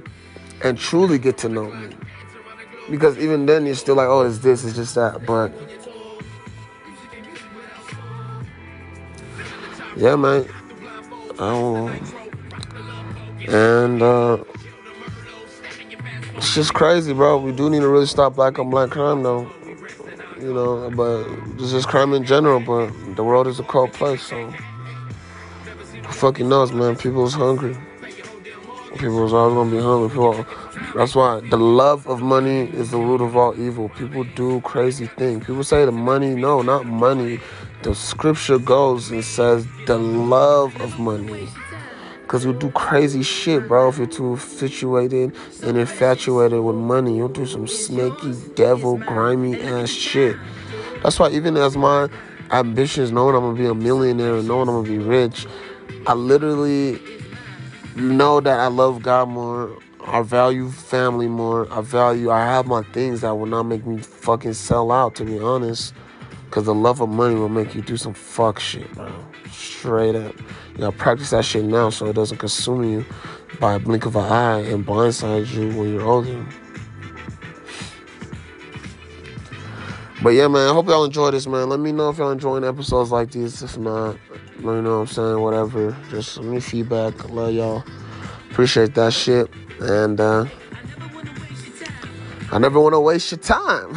and truly get to know me. Because even then you're still like, oh, it's this, it's just that. But yeah, man. Don't And uh it's just crazy, bro. We do need to really stop black on black crime, though. You know, but just crime in general. But the world is a cold place, so fucking knows, man. People's hungry. People's always gonna be hungry. People, that's why the love of money is the root of all evil. People do crazy things. People say the money, no, not money. The scripture goes and says the love of money. Cause you do crazy shit, bro. If you're too situated and infatuated with money, you'll do some snaky, devil, grimy ass shit. That's why even as my ambitions, knowing I'm gonna be a millionaire and knowing I'm gonna be rich, I literally know that I love God more. I value family more. I value. I have my things that will not make me fucking sell out. To be honest, cause the love of money will make you do some fuck shit, bro. Straight up. You gotta practice that shit now so it doesn't consume you by a blink of an eye and blindside you when you're older. But yeah, man, I hope y'all enjoy this, man. Let me know if y'all enjoying episodes like these. If not, you know what I'm saying, whatever. Just let me feedback. Love y'all. Appreciate that shit. And uh I never want to waste your time.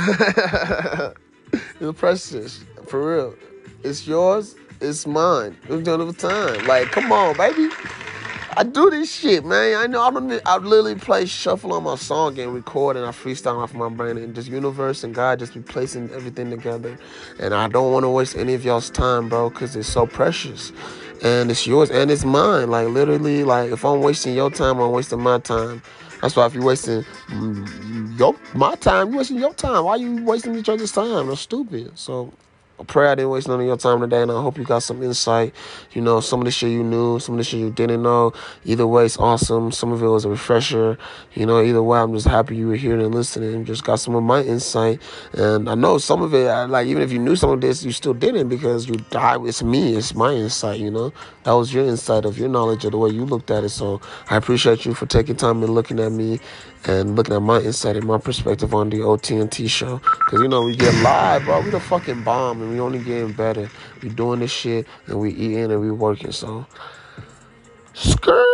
it's precious. For real. It's yours. It's mine. We're doing it for time. Like, come on, baby. I do this shit, man. I know I don't. I literally play shuffle on my song and record, and I freestyle off my brain, and just universe and God just be placing everything together. And I don't want to waste any of y'all's time, bro, because it's so precious, and it's yours and it's mine. Like literally, like if I'm wasting your time, I'm wasting my time. That's why if you're wasting your my time, you're wasting your time. Why are you wasting each other's time? That's stupid. So pray I didn't waste none of your time today, and I hope you got some insight. You know, some of the shit you knew, some of the shit you didn't know. Either way, it's awesome. Some of it was a refresher. You know, either way, I'm just happy you were here and listening. Just got some of my insight, and I know some of it. I, like even if you knew some of this, you still didn't because you died. It's me. It's my insight. You know, that was your insight of your knowledge of the way you looked at it. So I appreciate you for taking time and looking at me and looking at my insight and my perspective on the OTNT show. Cause you know we get live, bro. We the fucking bomb, and we only getting better. We doing this shit, and we eating and we working. So, skirt.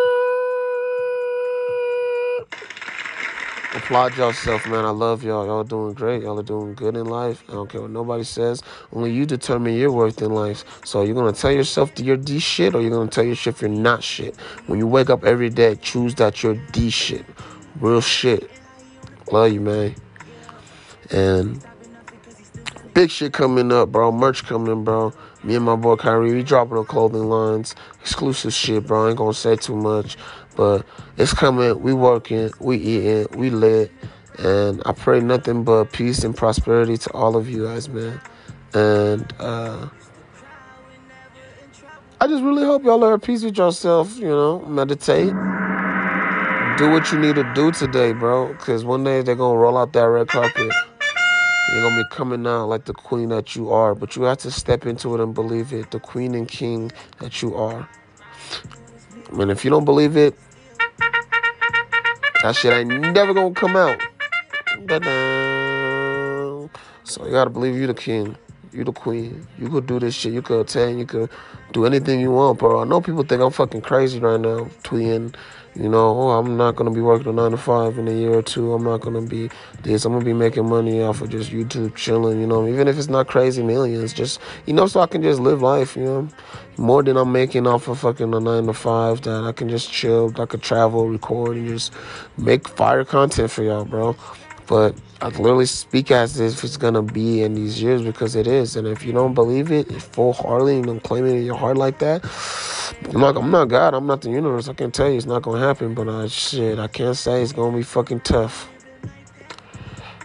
Applaud yourself, man. I love y'all. Y'all doing great. Y'all are doing good in life. I don't care what nobody says. Only you determine your worth in life. So you're gonna tell yourself that you're D shit, or you're gonna tell yourself you're not shit. When you wake up every day, choose that you're D shit. Real shit. Love you, man. And big shit coming up, bro. Merch coming, bro. Me and my boy Kyrie, we dropping our clothing lines. Exclusive shit, bro. I ain't gonna say too much. But it's coming. We working. We eating. We lit. And I pray nothing but peace and prosperity to all of you guys, man. And uh I just really hope y'all are at peace with yourself, you know, meditate do what you need to do today, bro. Because one day they're gonna roll out that red carpet. You're gonna be coming out like the queen that you are, but you have to step into it and believe it. The queen and king that you are. And if you don't believe it, that shit ain't never gonna come out. Ta-da. So you gotta believe you the king. You the queen. You could do this shit. You could attend. You could do anything you want, bro. I know people think I'm fucking crazy right now, tweeting you know, oh, I'm not gonna be working a nine to five in a year or two. I'm not gonna be this. I'm gonna be making money off of just YouTube chilling. You know, even if it's not crazy millions, just you know, so I can just live life. You know, more than I'm making off of fucking a nine to five. That I can just chill. I could travel, record, and just make fire content for y'all, bro. But I literally speak as if it's gonna be in these years because it is. And if you don't believe it full heartedly and don't claim it in your heart like that, I'm not, I'm not God. I'm not the universe. I can tell you it's not gonna happen. But uh, shit, I can't say it's gonna be fucking tough.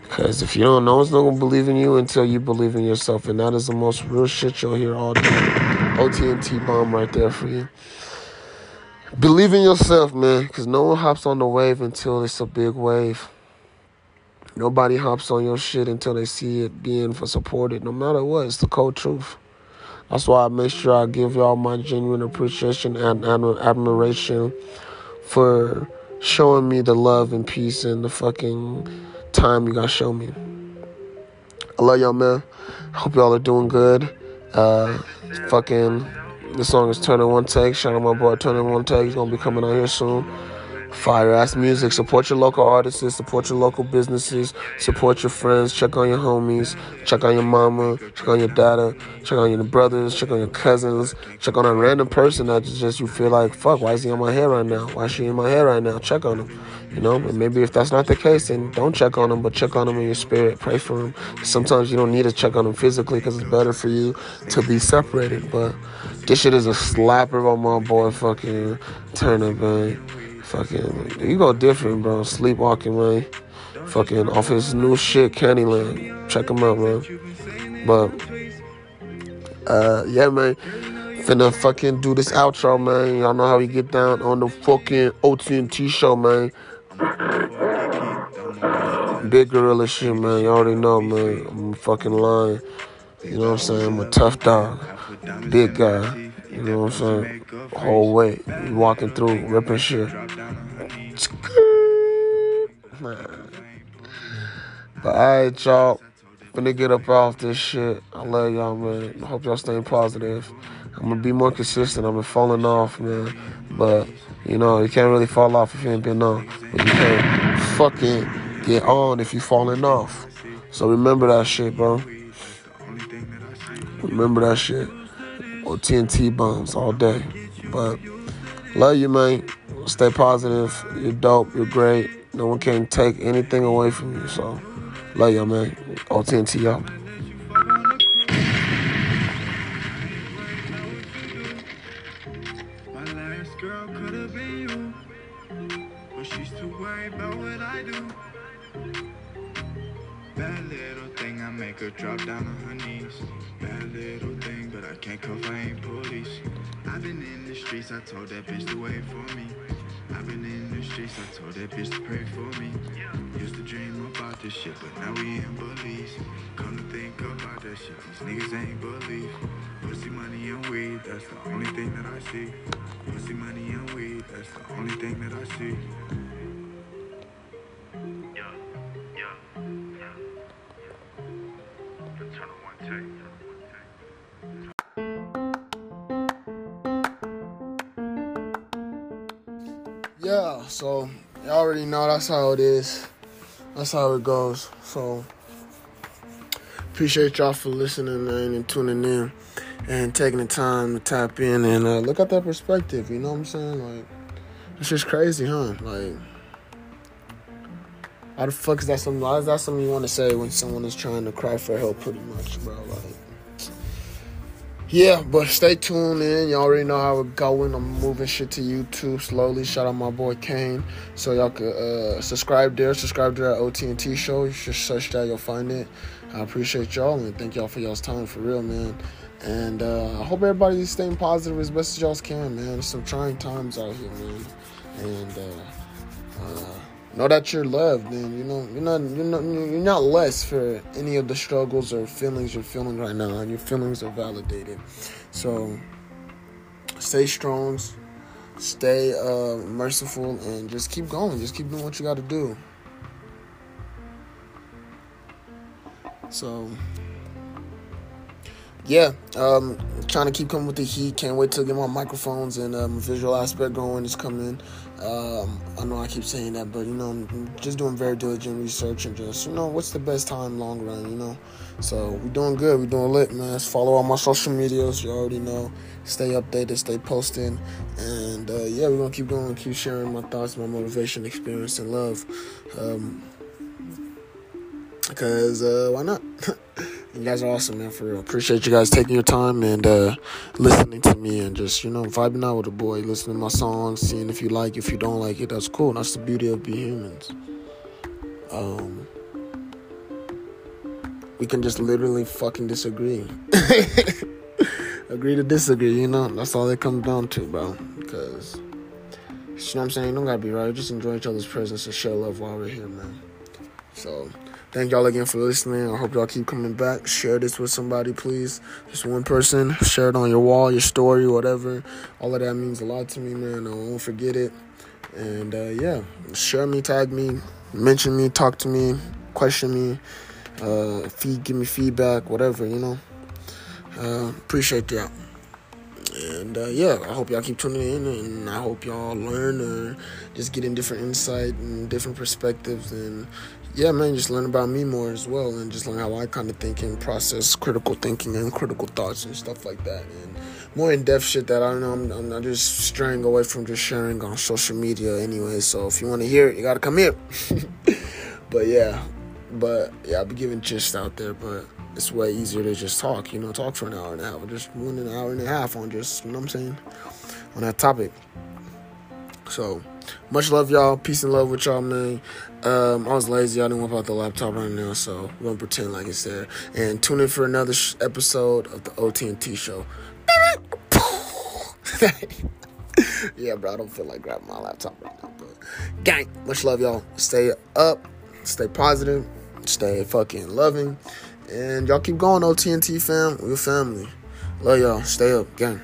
Because if you don't know, it's not gonna believe in you until you believe in yourself, and that is the most real shit you'll hear all day. OTNT bomb right there for you. Believe in yourself, man, because no one hops on the wave until it's a big wave. Nobody hops on your shit until they see it being for supported. No matter what, it's the cold truth. That's why I make sure I give y'all my genuine appreciation and admiration for showing me the love and peace and the fucking time you guys show me. I love y'all, man. Hope y'all are doing good. Uh, fucking, this song is Turning One Take. Shout out my boy Turning One Take. He's gonna be coming out here soon. Fire ass music. Support your local artists. Support your local businesses. Support your friends. Check on your homies. Check on your mama. Check on your dada. Check on your brothers. Check on your cousins. Check on a random person that just you feel like, fuck, why is he on my hair right now? Why is she in my hair right now? Check on him. You know, and maybe if that's not the case, then don't check on them, but check on them in your spirit. Pray for them. Sometimes you don't need to check on them physically because it's better for you to be separated. But this shit is a slapper on my boy fucking Turner, man. Fucking, you go different, bro. Sleepwalking, man. Fucking off his new shit, Candyland. Check him out, man. But, uh, yeah, man. Finna fucking do this outro, man. Y'all know how we get down on the fucking OTNT show, man. Big gorilla shit, man. Y'all already know, man. I'm fucking lying. You know what I'm saying? I'm a tough dog. Big guy. You know what I'm saying? Whole way. Walking through, ripping shit. Man. But alright, y'all. Finna get up off this shit. I love y'all, man. I hope y'all staying positive. I'm gonna be more consistent. I've been falling off, man. But, you know, you can't really fall off if you ain't been on. But you can't fucking get on if you falling off. So remember that shit, bro. Remember that shit OTNT bombs all day. But love you, man. Stay positive. You're dope. You're great. No one can take anything away from you. So love y'all, man. OTNT y'all. drop down on her knees. Streets, I told that bitch to wait for me. I've been in the streets, I told that bitch to pray for me. Used to dream about this shit, but now we in Belize. Come to think about that shit, these niggas ain't believe. Pussy, money, and weed, that's the only thing that I see. Pussy, money, and weed, that's the only thing that I see. Yeah, so y'all already know that's how it is. That's how it goes. So appreciate y'all for listening man, and tuning in and taking the time to tap in and uh, look at that perspective. You know what I'm saying? Like it's just crazy, huh? Like how the fuck is that something? Why is that something you want to say when someone is trying to cry for help? Pretty much, bro. Like yeah, but stay tuned in. You all already know how we're going. I'm moving shit to YouTube slowly. Shout out my boy Kane. So y'all can uh, subscribe there. Subscribe to that OTNT show. You should search that. You'll find it. I appreciate y'all and thank y'all for y'all's time for real, man. And uh, I hope everybody's staying positive as best as y'all can, man. Some trying times out here, man. And uh, uh, know that you're loved, and you know you're not you're not you're not less for any of the struggles or feelings you're feeling right now, and your feelings are validated. So stay strong, stay uh, merciful, and just keep going. Just keep doing what you got to do. So yeah, um, trying to keep coming with the heat. Can't wait to get my microphones and um, visual aspect going. Is coming. Um, I know I keep saying that, but you know, I'm just doing very diligent research and just you know what's the best time long run. You know, so we're doing good. We're doing lit, man. Just follow all my social medias. You already know. Stay updated. Stay posting, and uh, yeah, we're gonna keep going. Keep sharing my thoughts, my motivation, experience, and love. Um, Because uh, why not? you guys are awesome, man, for real. Appreciate you guys taking your time and uh, listening to me and just, you know, vibing out with a boy, listening to my songs, seeing if you like, if you don't like it, that's cool. That's the beauty of being humans. Um, we can just literally fucking disagree. Agree to disagree, you know? That's all it comes down to, bro. Because, you know what I'm saying? You don't gotta be right. Just enjoy each other's presence and share love while we're here, man. So, thank y'all again for listening. I hope y'all keep coming back. Share this with somebody, please. Just one person. Share it on your wall, your story, whatever. All of that means a lot to me, man. I won't forget it. And, uh, yeah, share me, tag me, mention me, talk to me, question me uh, feed, give me feedback, whatever, you know. Uh, appreciate that. And uh, yeah, I hope y'all keep tuning in, and I hope y'all learn or just getting different insight and different perspectives, and yeah, man, just learn about me more as well, and just learn how I kind of think and process critical thinking and critical thoughts and stuff like that, and more in depth shit that I don't know. I'm, I'm not just straying away from just sharing on social media anyway. So if you want to hear it, you gotta come here. but yeah, but yeah, I'll be giving gist out there, but it's way easier to just talk, you know, talk for an hour and a half, or just one an hour and a half on just, you know what I'm saying, on that topic. So, much love, y'all. Peace and love with y'all, man. Um, I was lazy. I didn't whip out the laptop right now, so we're gonna pretend like it's there. And tune in for another sh- episode of the OTNT show. yeah, bro, I don't feel like grabbing my laptop right now, but gang, much love, y'all. Stay up, stay positive, stay fucking loving, and y'all keep going, OTNT fam. We're family. Love y'all. Stay up, gang.